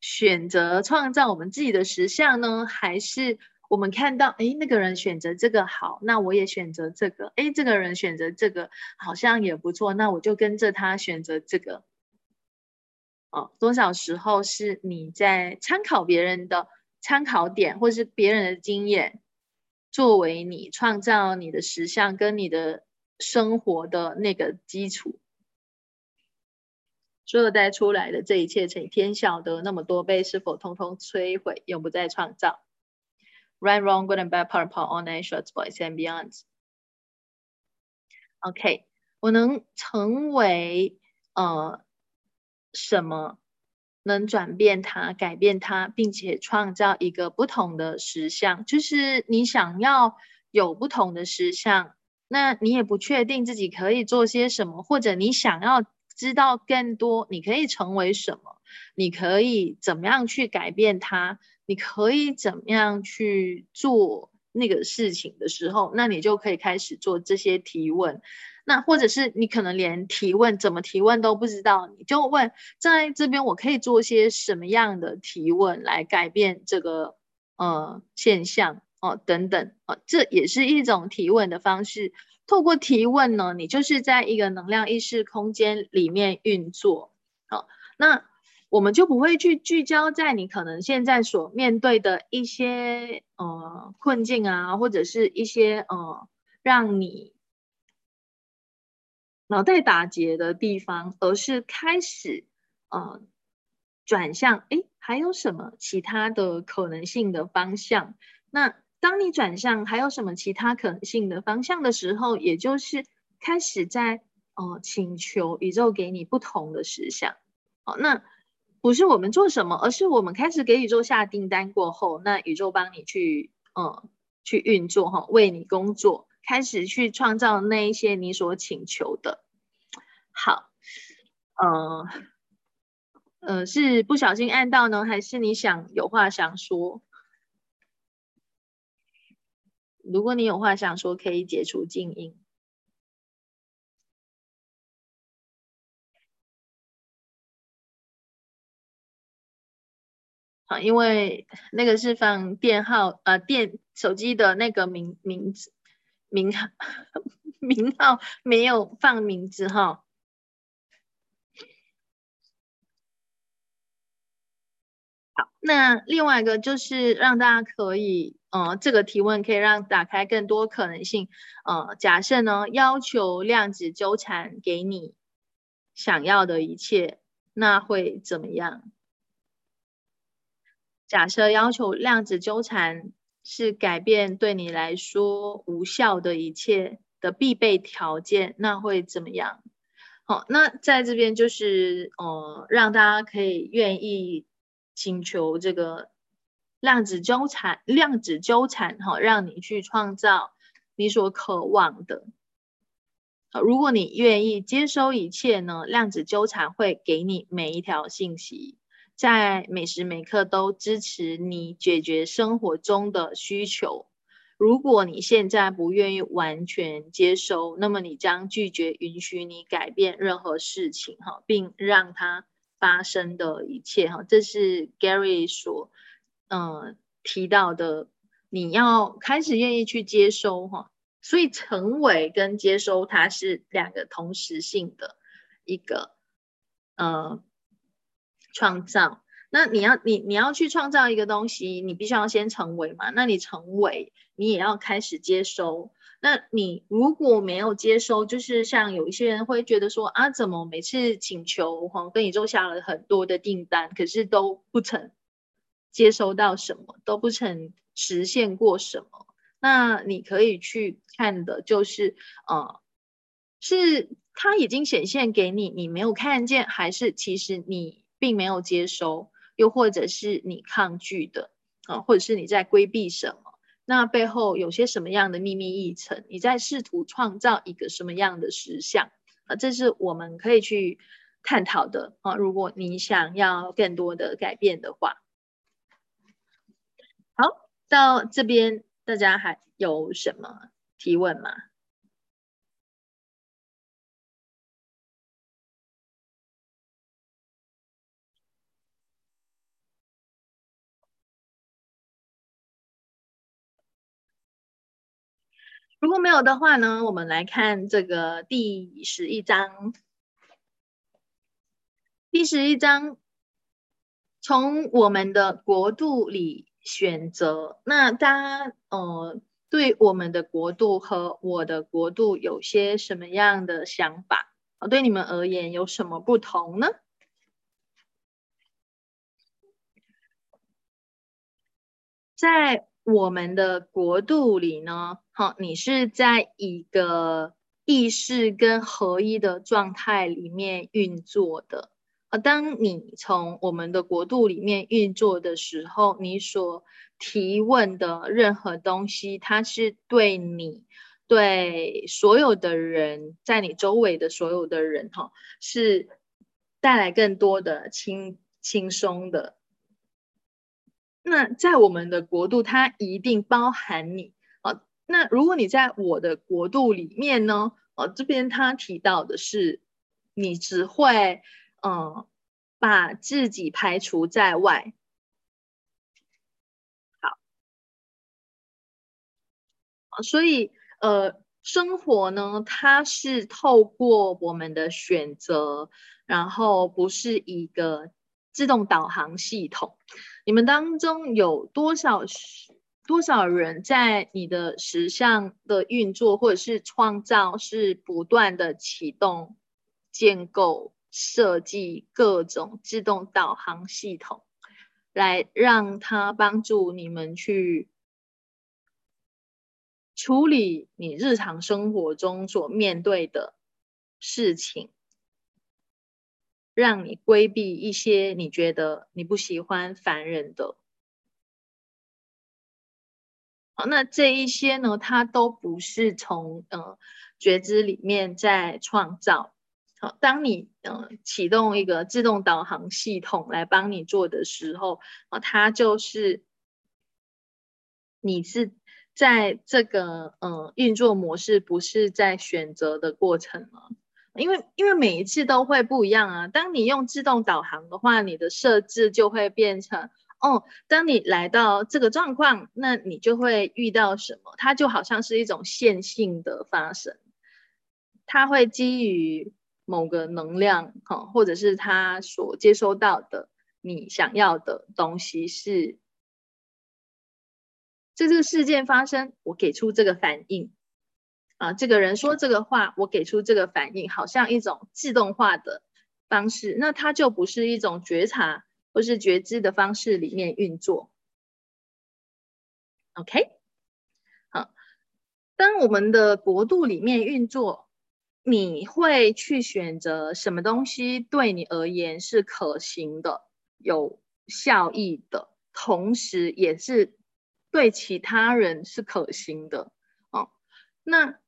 选择创造我们自己的实相呢，还是我们看到，哎，那个人选择这个好，那我也选择这个，哎，这个人选择这个好像也不错，那我就跟着他选择这个。哦，多少时候是你在参考别人的参考点，或是别人的经验，作为你创造你的实相跟你的生活的那个基础。所有带出来的这一切，成天晓得那么多倍，是否通通摧毁，永不再创造？Right, wrong, good and bad, part, part, all night, shorts, boys and beyond. OK，我能成为呃。什么能转变它、改变它，并且创造一个不同的实相？就是你想要有不同的实相，那你也不确定自己可以做些什么，或者你想要知道更多，你可以成为什么？你可以怎么样去改变它？你可以怎么样去做那个事情的时候，那你就可以开始做这些提问。那或者是你可能连提问怎么提问都不知道，你就问在这边我可以做些什么样的提问来改变这个呃现象哦等等啊，这也是一种提问的方式。透过提问呢，你就是在一个能量意识空间里面运作。好，那我们就不会去聚焦在你可能现在所面对的一些呃困境啊，或者是一些呃让你。脑袋打结的地方，而是开始，呃，转向，哎，还有什么其他的可能性的方向？那当你转向还有什么其他可能性的方向的时候，也就是开始在，呃，请求宇宙给你不同的实相。好，那不是我们做什么，而是我们开始给宇宙下订单过后，那宇宙帮你去，嗯，去运作，哈，为你工作。开始去创造那一些你所请求的。好，呃，呃，是不小心按到呢，还是你想有话想说？如果你有话想说，可以解除静音。好，因为那个是放电号，呃，电手机的那个名名字。名号 名号没有放名字哈。好，那另外一个就是让大家可以，呃，这个提问可以让打开更多可能性。呃，假设呢要求量子纠缠给你想要的一切，那会怎么样？假设要求量子纠缠。是改变对你来说无效的一切的必备条件，那会怎么样？好，那在这边就是呃，让大家可以愿意请求这个量子纠缠，量子纠缠哈，让你去创造你所渴望的。如果你愿意接收一切呢，量子纠缠会给你每一条信息。在每时每刻都支持你解决生活中的需求。如果你现在不愿意完全接收，那么你将拒绝允许你改变任何事情，哈，并让它发生的一切，哈，这是 Gary 所嗯提到的。你要开始愿意去接收，哈，所以成为跟接收它是两个同时性的一个，呃。创造，那你要你你要去创造一个东西，你必须要先成为嘛？那你成为，你也要开始接收。那你如果没有接收，就是像有一些人会觉得说啊，怎么每次请求黄跟宇宙下了很多的订单，可是都不曾接收到什么，都不曾实现过什么。那你可以去看的就是，呃，是它已经显现给你，你没有看见，还是其实你并没有接收，又或者是你抗拒的啊，或者是你在规避什么？那背后有些什么样的秘密议程？你在试图创造一个什么样的实相啊？这是我们可以去探讨的啊。如果你想要更多的改变的话，好，到这边大家还有什么提问吗？如果没有的话呢，我们来看这个第十一章。第十一章，从我们的国度里选择。那大家呃，对我们的国度和我的国度有些什么样的想法？啊，对你们而言有什么不同呢？在我们的国度里呢，好，你是在一个意识跟合一的状态里面运作的。啊，当你从我们的国度里面运作的时候，你所提问的任何东西，它是对你、对所有的人，在你周围的所有的人，哈，是带来更多的轻轻松的。那在我们的国度，它一定包含你啊。那如果你在我的国度里面呢？哦，这边他提到的是，你只会嗯把自己排除在外。好，所以呃，生活呢，它是透过我们的选择，然后不是一个自动导航系统。你们当中有多少多少人在你的实相的运作或者是创造是不断的启动、建构、设计各种自动导航系统，来让它帮助你们去处理你日常生活中所面对的事情。让你规避一些你觉得你不喜欢、烦人的。好，那这一些呢，它都不是从呃觉知里面在创造。好，当你呃启动一个自动导航系统来帮你做的时候，啊，它就是你是在这个呃运作模式，不是在选择的过程了。因为因为每一次都会不一样啊。当你用自动导航的话，你的设置就会变成哦。当你来到这个状况，那你就会遇到什么？它就好像是一种线性的发生，它会基于某个能量哈，或者是它所接收到的你想要的东西是，这个事件发生，我给出这个反应。啊，这个人说这个话，我给出这个反应，好像一种自动化的方式，那它就不是一种觉察或是觉知的方式里面运作。OK，好，当我们的国度里面运作，你会去选择什么东西对你而言是可行的、有效益的，同时也是对其他人是可行的。哦，那。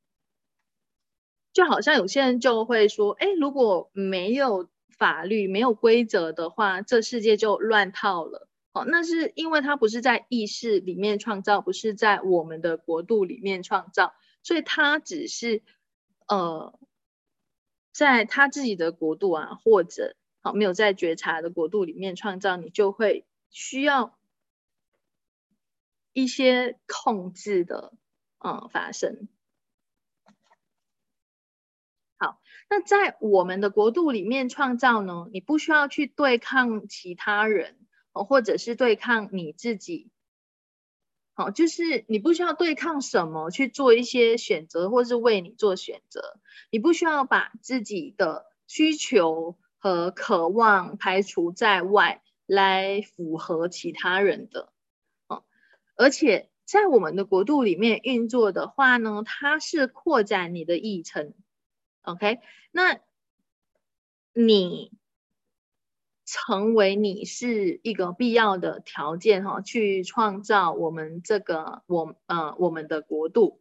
就好像有些人就会说，哎，如果没有法律、没有规则的话，这世界就乱套了。哦，那是因为它不是在意识里面创造，不是在我们的国度里面创造，所以它只是呃，在他自己的国度啊，或者好没有在觉察的国度里面创造，你就会需要一些控制的嗯发生。好，那在我们的国度里面创造呢？你不需要去对抗其他人，或者是对抗你自己，好，就是你不需要对抗什么去做一些选择，或是为你做选择。你不需要把自己的需求和渴望排除在外，来符合其他人的，哦，而且在我们的国度里面运作的话呢，它是扩展你的议程，OK？那你成为你是一个必要的条件哈，去创造我们这个我呃我们的国度。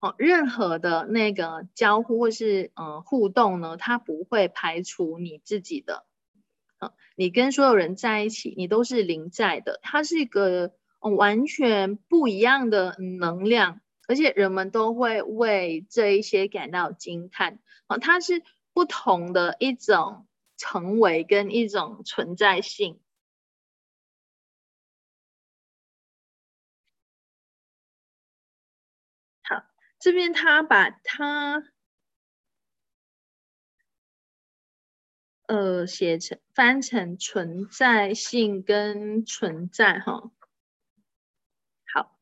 哦，任何的那个交互或是嗯互动呢，它不会排除你自己的。嗯，你跟所有人在一起，你都是临在的，它是一个完全不一样的能量，而且人们都会为这一些感到惊叹。啊，它是不同的一种成为跟一种存在性。好这边他把它呃写成翻成存在性跟存在哈，好，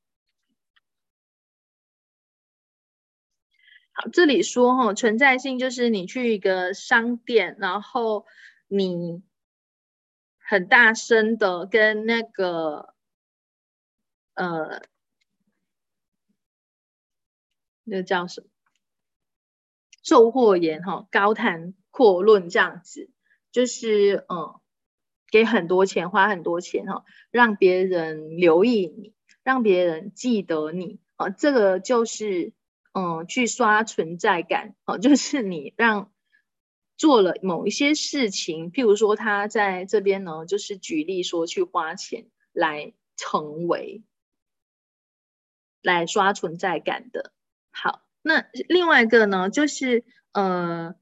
这里说哈存在性就是你去一个商店，然后你很大声的跟那个呃。那叫什么？售货员哈，高谈阔论这样子，就是嗯，给很多钱，花很多钱哈，让别人留意你，让别人记得你啊，这个就是嗯，去刷存在感哦，就是你让做了某一些事情，譬如说他在这边呢，就是举例说去花钱来成为，来刷存在感的。好，那另外一个呢，就是呃，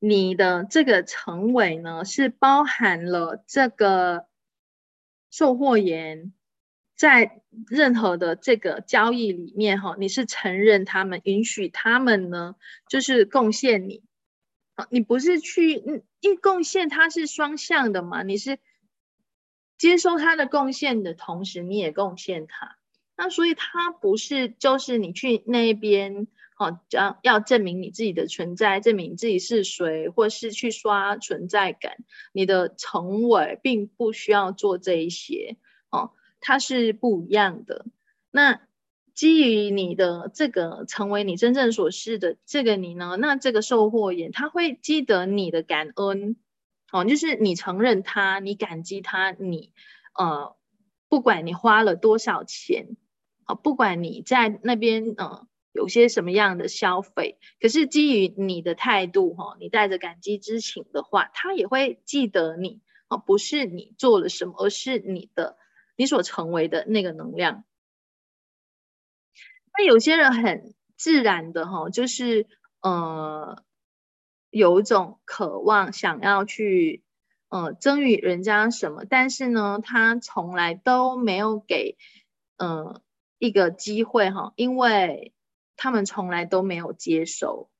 你的这个成为呢，是包含了这个售货员在任何的这个交易里面哈，你是承认他们，允许他们呢，就是贡献你，啊，你不是去，嗯，一贡献它是双向的嘛，你是接收他的贡献的同时，你也贡献他。那所以它不是，就是你去那边，哦，要要证明你自己的存在，证明你自己是谁，或是去刷存在感。你的成为并不需要做这一些，它是不一样的。那基于你的这个成为你真正所是的这个你呢，那这个售货员他会记得你的感恩，哦，就是你承认他，你感激他，你呃，不管你花了多少钱。啊，不管你在那边，嗯，有些什么样的消费，可是基于你的态度，哈，你带着感激之情的话，他也会记得你，啊，不是你做了什么，而是你的，你所成为的那个能量。那有些人很自然的，哈，就是，呃，有一种渴望想要去，呃，赠予人家什么，但是呢，他从来都没有给，呃。一个机会哈，因为他们从来都没有接收，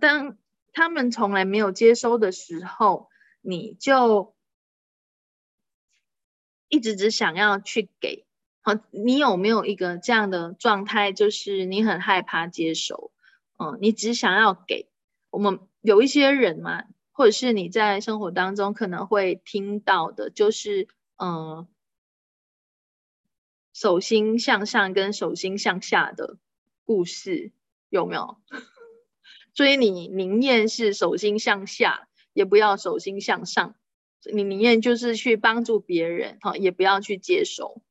当他们从来没有接收的时候，你就一直只想要去给。好，你有没有一个这样的状态，就是你很害怕接收，嗯，你只想要给。我们有一些人嘛，或者是你在生活当中可能会听到的，就是嗯。手心向上跟手心向下的故事有没有？所以你宁愿是手心向下，也不要手心向上。你宁愿就是去帮助别人，哈，也不要去接收。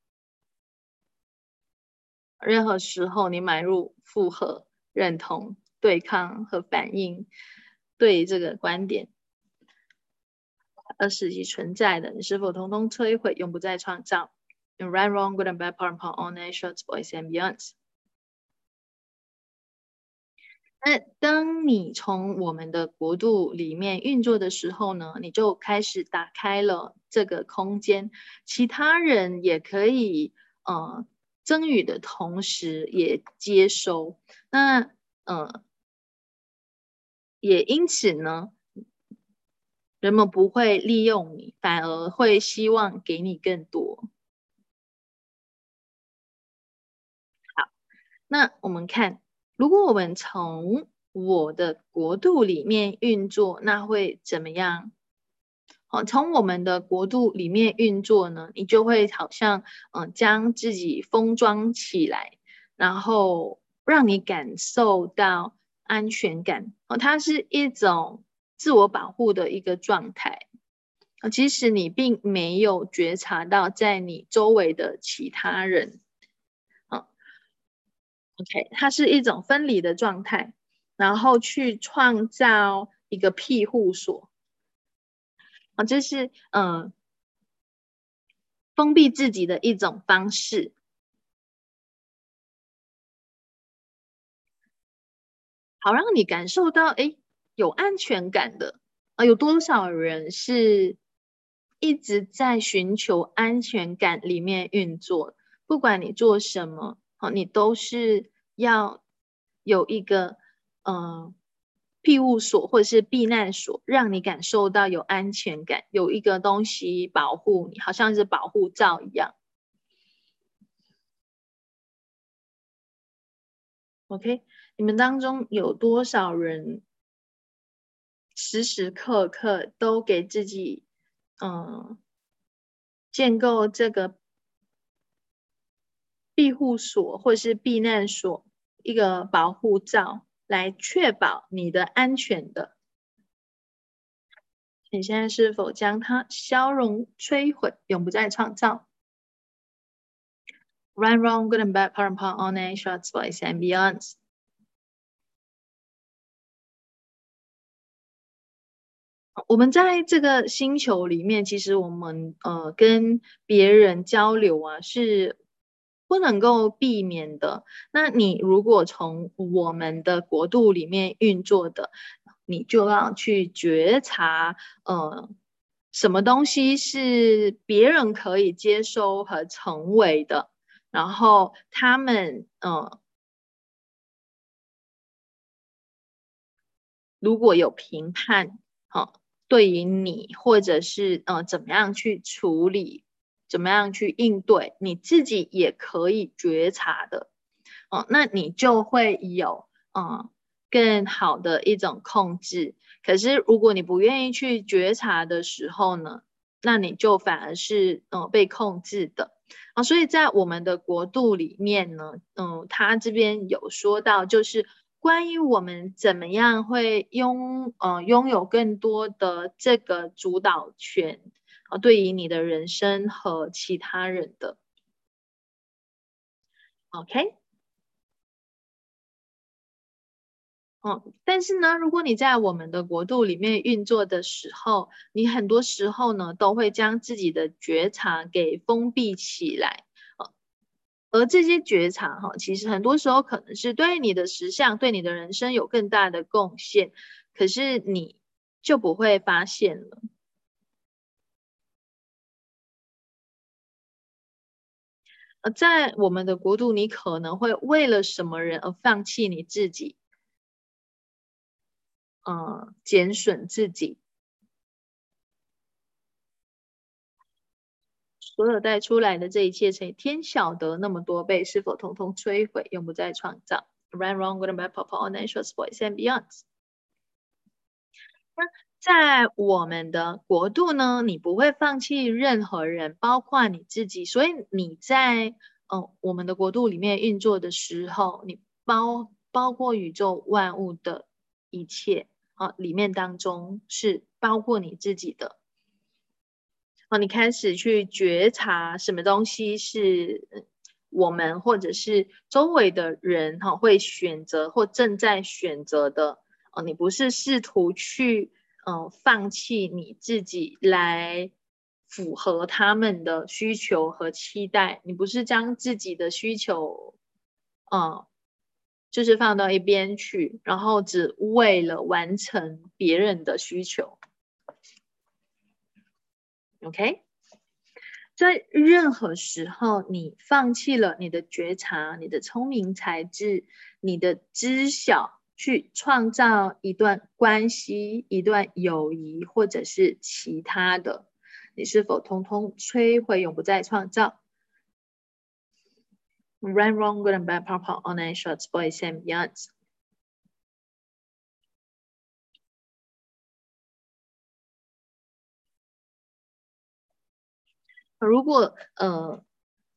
任何时候你买入附和、认同、对抗和反应对这个观点，而实际存在的，你是否通通摧毁，永不再创造？right, wrong, good and bad, part and part, all nations, boys and beyonds。那当你从我们的国度里面运作的时候呢，你就开始打开了这个空间，其他人也可以呃赠予的同时也接收。那呃也因此呢，人们不会利用你，反而会希望给你更多。好那我们看，如果我们从我的国度里面运作，那会怎么样？哦，从我们的国度里面运作呢，你就会好像嗯，将自己封装起来，然后让你感受到安全感。哦，它是一种自我保护的一个状态。其实你并没有觉察到在你周围的其他人。，OK，它是一种分离的状态，然后去创造一个庇护所。啊，这是嗯，封闭自己的一种方式，好让你感受到哎有安全感的啊。有多少人是一直在寻求安全感里面运作？不管你做什么，好，你都是要有一个嗯。庇护所或者是避难所，让你感受到有安全感，有一个东西保护你，好像是保护罩一样。OK，你们当中有多少人时时刻刻都给自己嗯建构这个庇护所或是避难所一个保护罩？来确保你的安全的，你现在是否将它消融、摧毁，永不再创造？Run, wrong, good and bad, power and power, on a short, voice and beyond。我们在这个星球里面，其实我们呃跟别人交流啊是。不能够避免的。那你如果从我们的国度里面运作的，你就要去觉察，呃，什么东西是别人可以接收和成为的，然后他们，嗯，如果有评判，好，对于你或者是，呃，怎么样去处理？怎么样去应对？你自己也可以觉察的，哦，那你就会有嗯更好的一种控制。可是如果你不愿意去觉察的时候呢，那你就反而是嗯被控制的啊。所以在我们的国度里面呢，嗯，他这边有说到，就是关于我们怎么样会拥呃拥有更多的这个主导权。啊，对于你的人生和其他人的，OK，嗯，但是呢，如果你在我们的国度里面运作的时候，你很多时候呢都会将自己的觉察给封闭起来，而这些觉察哈，其实很多时候可能是对你的实相、对你的人生有更大的贡献，可是你就不会发现了。呃，在我们的国度，你可能会为了什么人而放弃你自己，嗯，减损自己，所有带出来的这一切，乘天晓得那么多倍，是否通通摧毁，永不再创造？Run wrong, good and bad, pop, all nations, boys and beyonds。在我们的国度呢，你不会放弃任何人，包括你自己。所以你在嗯我们的国度里面运作的时候，你包包括宇宙万物的一切啊，里面当中是包括你自己的。哦，你开始去觉察什么东西是我们或者是周围的人哈会选择或正在选择的哦，你不是试图去。嗯，放弃你自己来符合他们的需求和期待，你不是将自己的需求，嗯，就是放到一边去，然后只为了完成别人的需求。OK，在任何时候，你放弃了你的觉察、你的聪明才智、你的知晓。去创造一段关系一段友谊或者是其他的。你是否通通摧毁永不再创造？Run wrong good and bad pop out on and shorts boys and yards 如果呃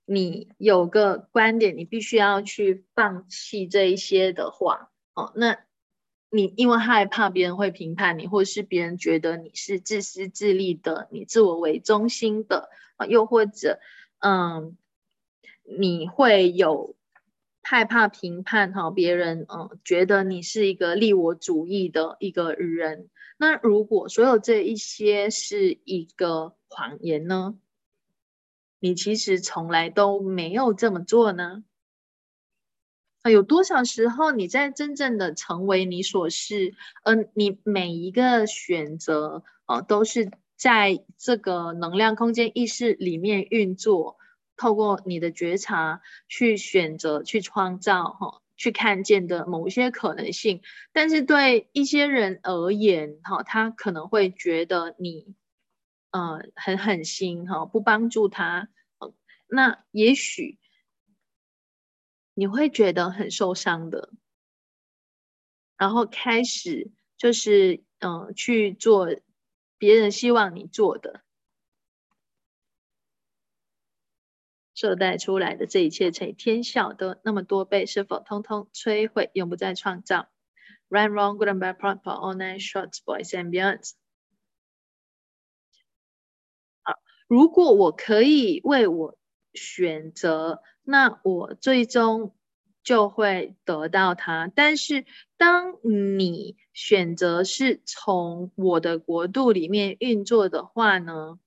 你有个观点你必须要去放弃这一些的话哦，那你因为害怕别人会评判你，或者是别人觉得你是自私自利的，你自我为中心的啊，又或者嗯，你会有害怕评判哈别人，嗯，觉得你是一个利我主义的一个人。那如果所有这一些是一个谎言呢？你其实从来都没有这么做呢？啊，有多少时候你在真正的成为你所是？嗯，你每一个选择，呃，都是在这个能量空间意识里面运作，透过你的觉察去选择、去创造，哈。去看见的某一些可能性，但是对一些人而言，哈，他可能会觉得你，呃，很狠心，哈，不帮助他，那也许你会觉得很受伤的，然后开始就是，嗯，去做别人希望你做的。设带出来的这一切乘以天晓的那么多倍，是否通通摧毁，永不再创造？Right, wrong, good and bad, proper, all nine shorts, boys and beyonds。好，如果我可以为我选择，那我最终就会得到它。但是，当你选择是从我的国度里面运作的话呢？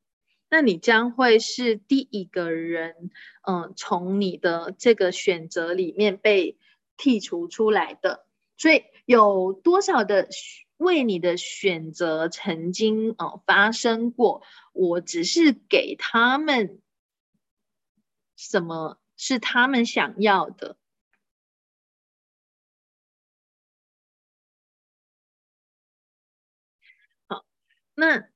那你将会是第一个人，嗯，从你的这个选择里面被剔除出来的。所以有多少的为你的选择曾经哦发生过？我只是给他们什么是他们想要的。好，那。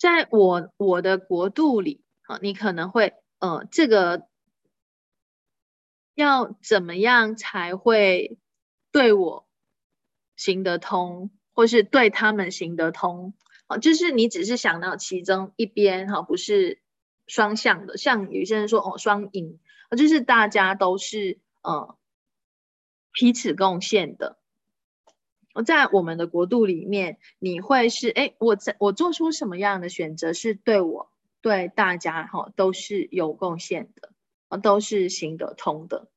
在我我的国度里，啊，你可能会，呃，这个要怎么样才会对我行得通，或是对他们行得通？啊，就是你只是想到其中一边，哈，不是双向的。像有些人说，哦，双赢，啊，就是大家都是，呃，彼此贡献的。在我们的国度里面，你会是哎，我在我做出什么样的选择是对我对大家哈都是有贡献的啊，都是行得通的。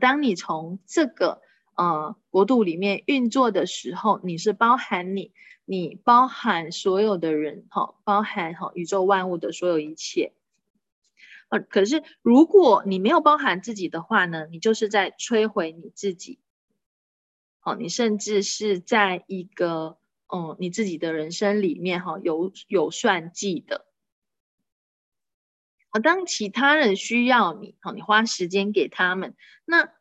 当你从这个呃国度里面运作的时候，你是包含你，你包含所有的人哈，包含哈宇宙万物的所有一切。呃，可是如果你没有包含自己的话呢，你就是在摧毁你自己。哦，你甚至是在一个嗯你自己的人生里面哈有有算计的。啊，当其他人需要你，好，你花时间给他们，那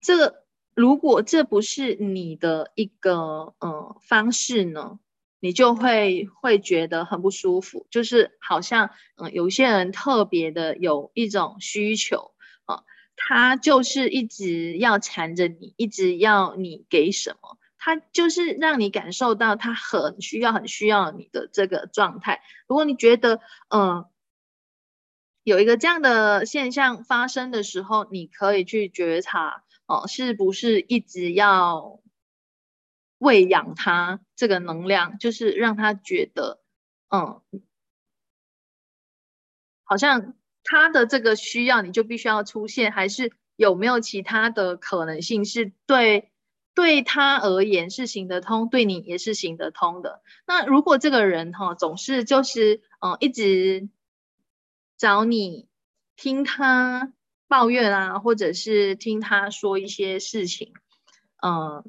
这个如果这不是你的一个嗯方式呢，你就会会觉得很不舒服，就是好像嗯有些人特别的有一种需求啊。他就是一直要缠着你，一直要你给什么，他就是让你感受到他很需要、很需要你的这个状态。如果你觉得，嗯，有一个这样的现象发生的时候，你可以去觉察，哦，是不是一直要喂养他这个能量，就是让他觉得，嗯，好像。他的这个需要你就必须要出现，还是有没有其他的可能性是对对他而言是行得通，对你也是行得通的？那如果这个人哈总是就是嗯一直找你听他抱怨啊，或者是听他说一些事情，嗯，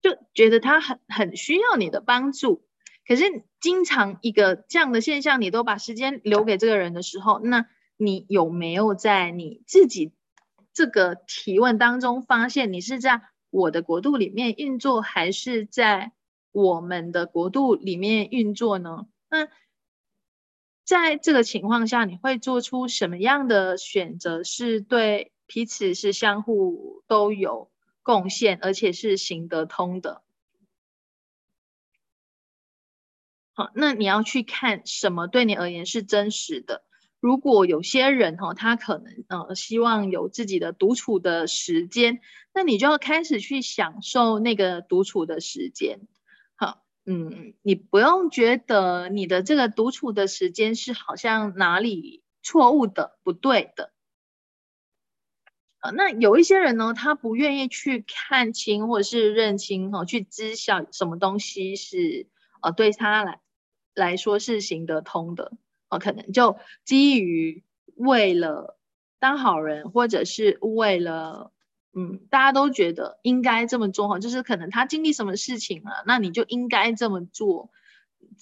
就觉得他很很需要你的帮助。可是，经常一个这样的现象，你都把时间留给这个人的时候，那你有没有在你自己这个提问当中发现，你是在我的国度里面运作，还是在我们的国度里面运作呢？那在这个情况下，你会做出什么样的选择，是对彼此是相互都有贡献，而且是行得通的？好，那你要去看什么对你而言是真实的。如果有些人哈，他可能呃希望有自己的独处的时间，那你就要开始去享受那个独处的时间。嗯，你不用觉得你的这个独处的时间是好像哪里错误的、不对的。那有一些人呢，他不愿意去看清或者是认清哈，去知晓什么东西是呃对他来来说是行得通的。可能就基于为了当好人，或者是为了嗯，大家都觉得应该这么做哈，就是可能他经历什么事情了，那你就应该这么做。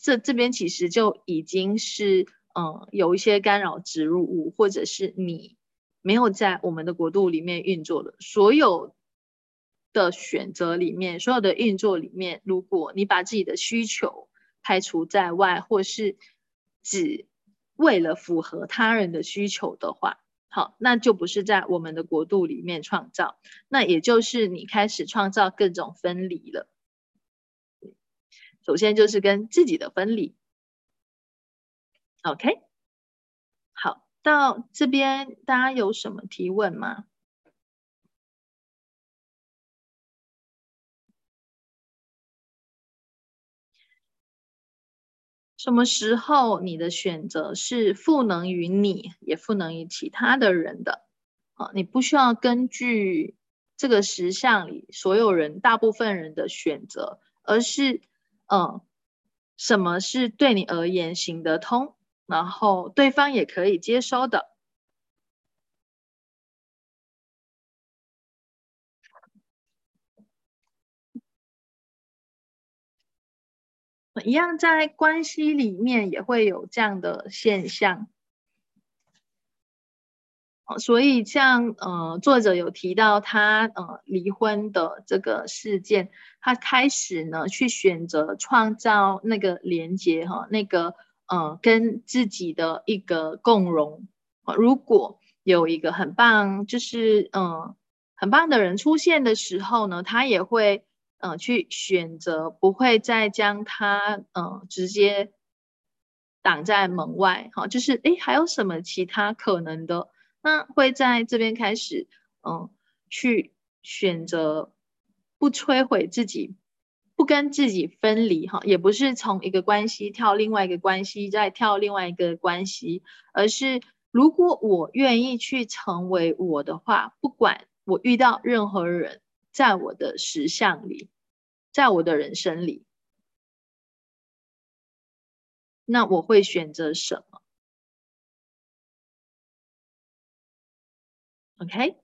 这这边其实就已经是嗯，有一些干扰植入物，或者是你没有在我们的国度里面运作的所有的选择里面，所有的运作里面，如果你把自己的需求排除在外，或是只为了符合他人的需求的话，好，那就不是在我们的国度里面创造，那也就是你开始创造各种分离了。首先就是跟自己的分离。OK，好，到这边大家有什么提问吗？什么时候你的选择是赋能于你，也赋能于其他的人的？啊，你不需要根据这个实相里所有人、大部分人的选择，而是，嗯，什么是对你而言行得通，然后对方也可以接收的。一样在关系里面也会有这样的现象，所以像呃作者有提到他呃离婚的这个事件，他开始呢去选择创造那个连接哈，那个呃跟自己的一个共融，如果有一个很棒就是嗯很棒的人出现的时候呢，他也会。嗯，去选择不会再将它嗯直接挡在门外，哈，就是诶，还有什么其他可能的？那会在这边开始嗯去选择不摧毁自己，不跟自己分离哈，也不是从一个关系跳另外一个关系，再跳另外一个关系，而是如果我愿意去成为我的话，不管我遇到任何人。在我的实相里，在我的人生里，那我会选择什么？OK？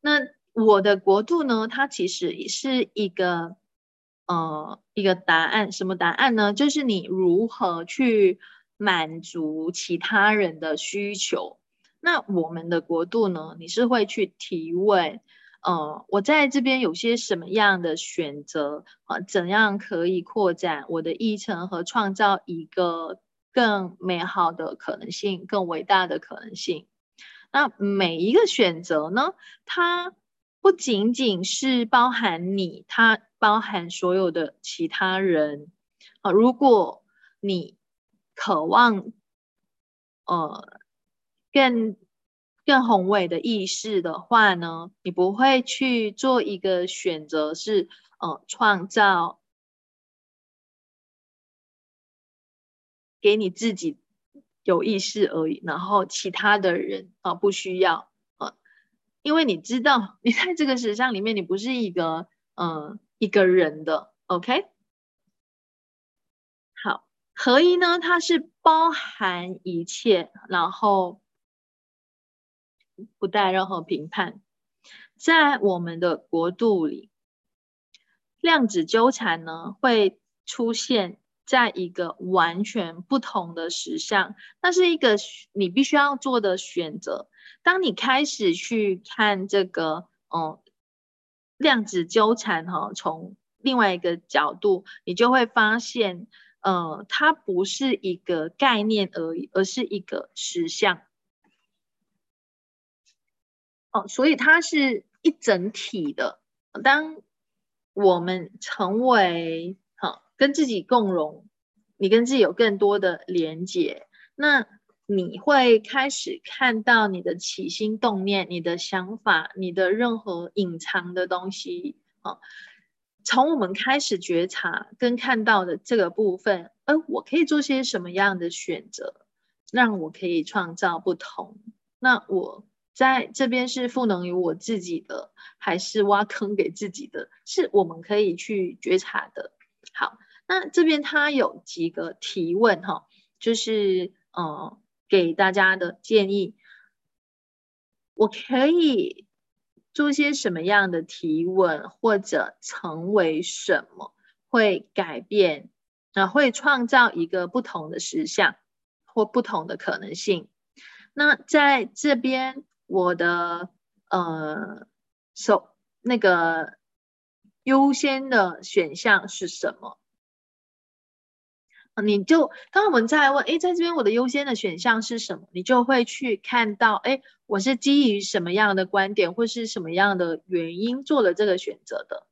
那我的国度呢？它其实也是一个呃一个答案。什么答案呢？就是你如何去满足其他人的需求。那我们的国度呢？你是会去提问，呃，我在这边有些什么样的选择啊？怎样可以扩展我的议程和创造一个更美好的可能性、更伟大的可能性？那每一个选择呢？它不仅仅是包含你，它包含所有的其他人啊。如果你渴望，呃。更更宏伟的意识的话呢，你不会去做一个选择，是呃创造给你自己有意识而已，然后其他的人啊不需要啊，因为你知道你在这个实相里面，你不是一个嗯一个人的，OK？好，合一呢，它是包含一切，然后。不带任何评判，在我们的国度里，量子纠缠呢会出现在一个完全不同的实相，那是一个你必须要做的选择。当你开始去看这个，嗯，量子纠缠哈，从另外一个角度，你就会发现，呃，它不是一个概念而已，而是一个实相。哦，所以它是一整体的。当我们成为好跟自己共融，你跟自己有更多的连接，那你会开始看到你的起心动念、你的想法、你的任何隐藏的东西啊。从我们开始觉察跟看到的这个部分，呃，我可以做些什么样的选择，让我可以创造不同？那我在这边是赋能于我自己的，还是挖坑给自己的？是我们可以去觉察的。好，那这边他有几个提问哈，就是呃，给大家的建议，我可以。做些什么样的提问，或者成为什么，会改变，啊，会创造一个不同的实相或不同的可能性。那在这边，我的呃首那个优先的选项是什么？你就当我们在问，哎，在这边我的优先的选项是什么？你就会去看到，哎，我是基于什么样的观点或是什么样的原因做了这个选择的。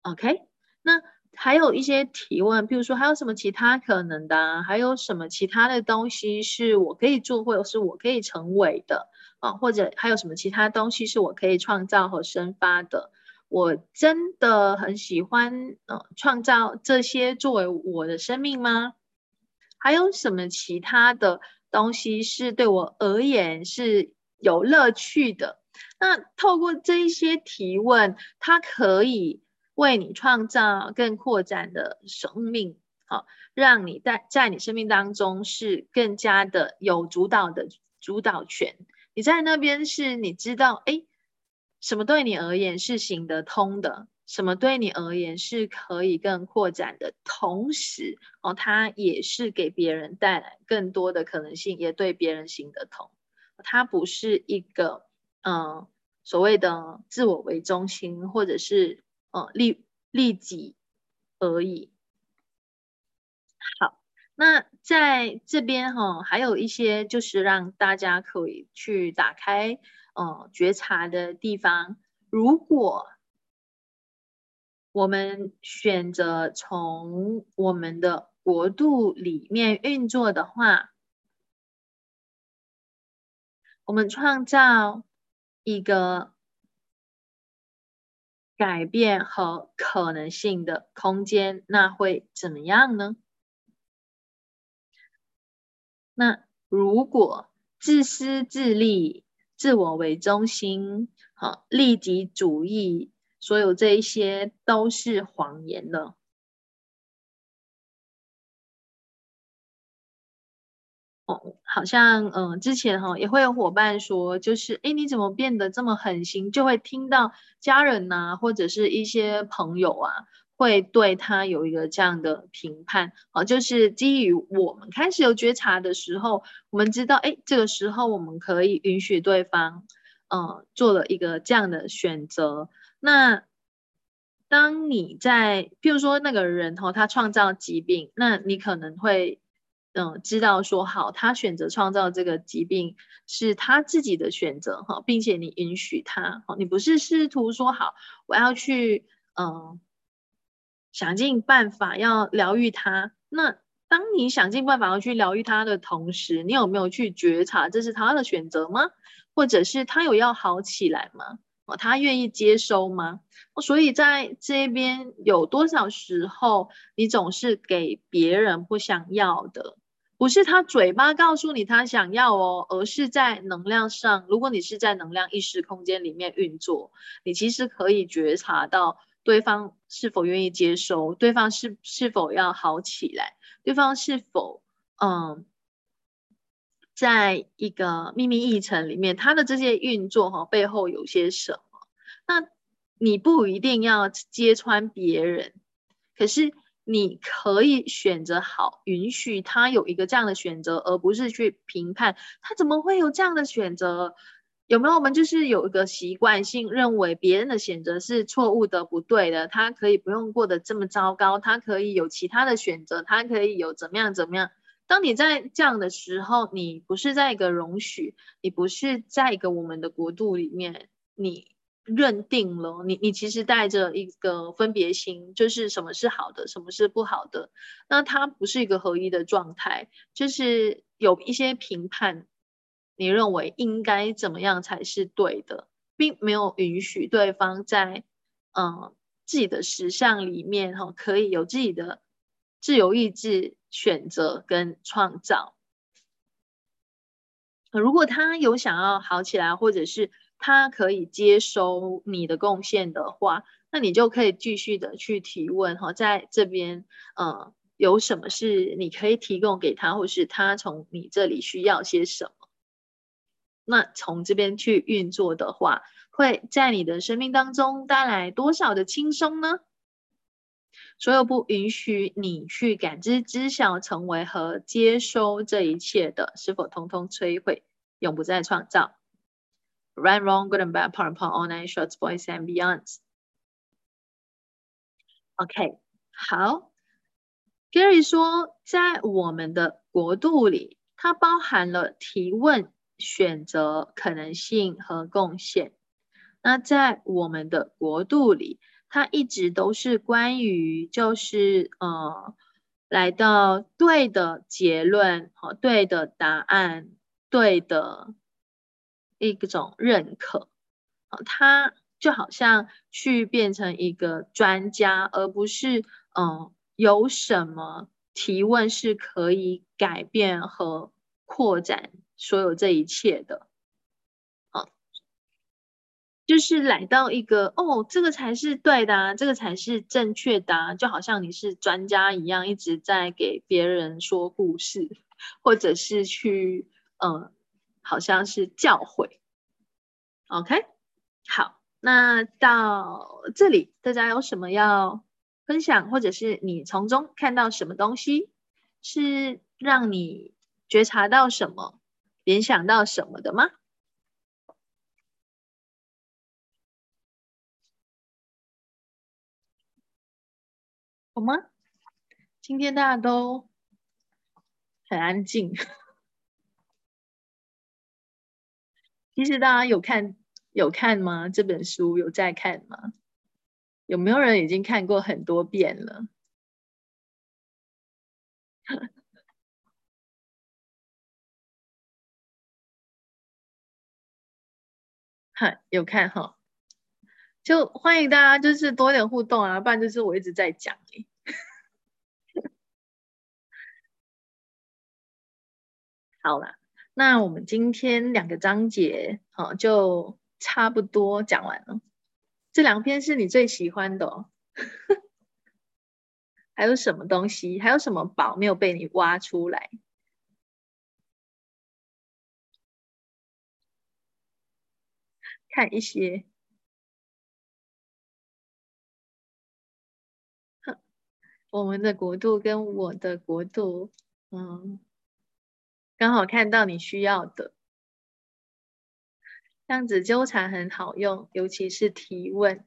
OK，那还有一些提问，比如说还有什么其他可能的？还有什么其他的东西是我可以做或者是我可以成为的啊？或者还有什么其他东西是我可以创造和生发的？我真的很喜欢，呃，创造这些作为我的生命吗？还有什么其他的东西是对我而言是有乐趣的？那透过这一些提问，它可以为你创造更扩展的生命，好，让你在在你生命当中是更加的有主导的主导权。你在那边是你知道，哎。什么对你而言是行得通的？什么对你而言是可以更扩展的？同时，哦，它也是给别人带来更多的可能性，也对别人行得通。它不是一个，嗯，所谓的自我为中心，或者是，哦，利利己而已。好，那在这边哈，还有一些就是让大家可以去打开。呃，觉察的地方，如果我们选择从我们的国度里面运作的话，我们创造一个改变和可能性的空间，那会怎么样呢？那如果自私自利，自我为中心，好，利己主义，所有这一些都是谎言的。哦，好像嗯，之前哈也会有伙伴说，就是哎，你怎么变得这么狠心？就会听到家人呐，或者是一些朋友啊。会对他有一个这样的评判，啊，就是基于我们开始有觉察的时候，我们知道，哎，这个时候我们可以允许对方，嗯，做了一个这样的选择。那当你在，譬如说那个人哈，他创造疾病，那你可能会，嗯，知道说，好，他选择创造这个疾病是他自己的选择，哈，并且你允许他，好，你不是试图说，好，我要去，嗯。想尽办法要疗愈他。那当你想尽办法要去疗愈他的同时，你有没有去觉察这是他的选择吗？或者是他有要好起来吗？哦，他愿意接收吗？所以在这边有多少时候，你总是给别人不想要的，不是他嘴巴告诉你他想要哦，而是在能量上。如果你是在能量意识空间里面运作，你其实可以觉察到。对方是否愿意接收？对方是是否要好起来？对方是否嗯，在一个秘密议程里面，他的这些运作哈背后有些什么？那你不一定要揭穿别人，可是你可以选择好，允许他有一个这样的选择，而不是去评判他怎么会有这样的选择。有没有我们就是有一个习惯性认为别人的选择是错误的、不对的，他可以不用过得这么糟糕，他可以有其他的选择，他可以有怎么样怎么样。当你在这样的时候，你不是在一个容许，你不是在一个我们的国度里面，你认定了，你你其实带着一个分别心，就是什么是好的，什么是不好的，那它不是一个合一的状态，就是有一些评判，你认为应该怎么样才是对的，并没有允许对方在嗯自己的实相里面哈，可以有自己的自由意志选择跟创造。如果他有想要好起来，或者是他可以接收你的贡献的话，那你就可以继续的去提问哈，在这边，呃，有什么是你可以提供给他，或是他从你这里需要些什么？那从这边去运作的话，会在你的生命当中带来多少的轻松呢？所有不允许你去感知、知晓、成为和接收这一切的，是否通通摧毁，永不再创造？Right, wrong, good and bad, part and part, all nine shorts, boys and beyonds. OK，好。Gary 说，在我们的国度里，它包含了提问、选择、可能性和贡献。那在我们的国度里。它一直都是关于，就是呃，来到对的结论，和对的答案，对的一种认可，啊，它就好像去变成一个专家，而不是嗯，有什么提问是可以改变和扩展所有这一切的。就是来到一个哦，这个才是对的，啊，这个才是正确的，就好像你是专家一样，一直在给别人说故事，或者是去嗯，好像是教诲。OK，好，那到这里大家有什么要分享，或者是你从中看到什么东西，是让你觉察到什么，联想到什么的吗？好吗？今天大家都很安静。其实大家有看有看吗？这本书有在看吗？有没有人已经看过很多遍了？哈，有看哈。就欢迎大家，就是多点互动啊，不然就是我一直在讲 好了，那我们今天两个章节啊，就差不多讲完了。这两篇是你最喜欢的，哦，还有什么东西？还有什么宝没有被你挖出来？看一些。我们的国度跟我的国度，嗯，刚好看到你需要的，这样子纠缠很好用，尤其是提问。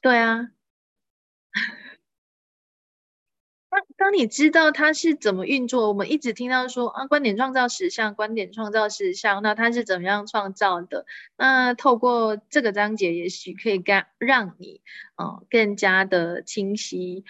对啊，当当你知道它是怎么运作，我们一直听到说啊，观点创造实像，观点创造实像，那它是怎么样创造的？那透过这个章节，也许可以干让你，嗯，更加的清晰。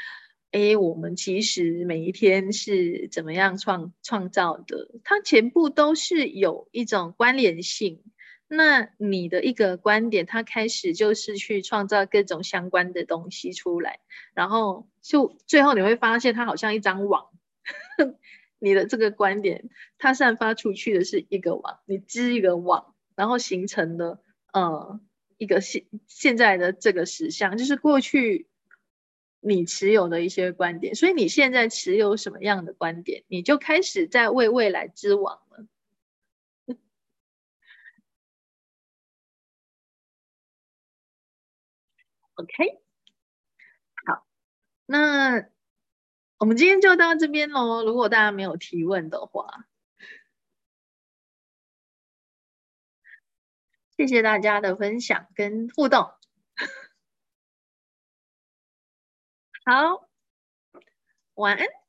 哎，我们其实每一天是怎么样创创造的？它全部都是有一种关联性。那你的一个观点，它开始就是去创造各种相关的东西出来，然后就最后你会发现，它好像一张网。你的这个观点，它散发出去的是一个网，你织一个网，然后形成了呃一个现现在的这个实像，就是过去。你持有的一些观点，所以你现在持有什么样的观点，你就开始在为未来织网了。OK，好，那我们今天就到这边喽。如果大家没有提问的话，谢谢大家的分享跟互动。好，晚安。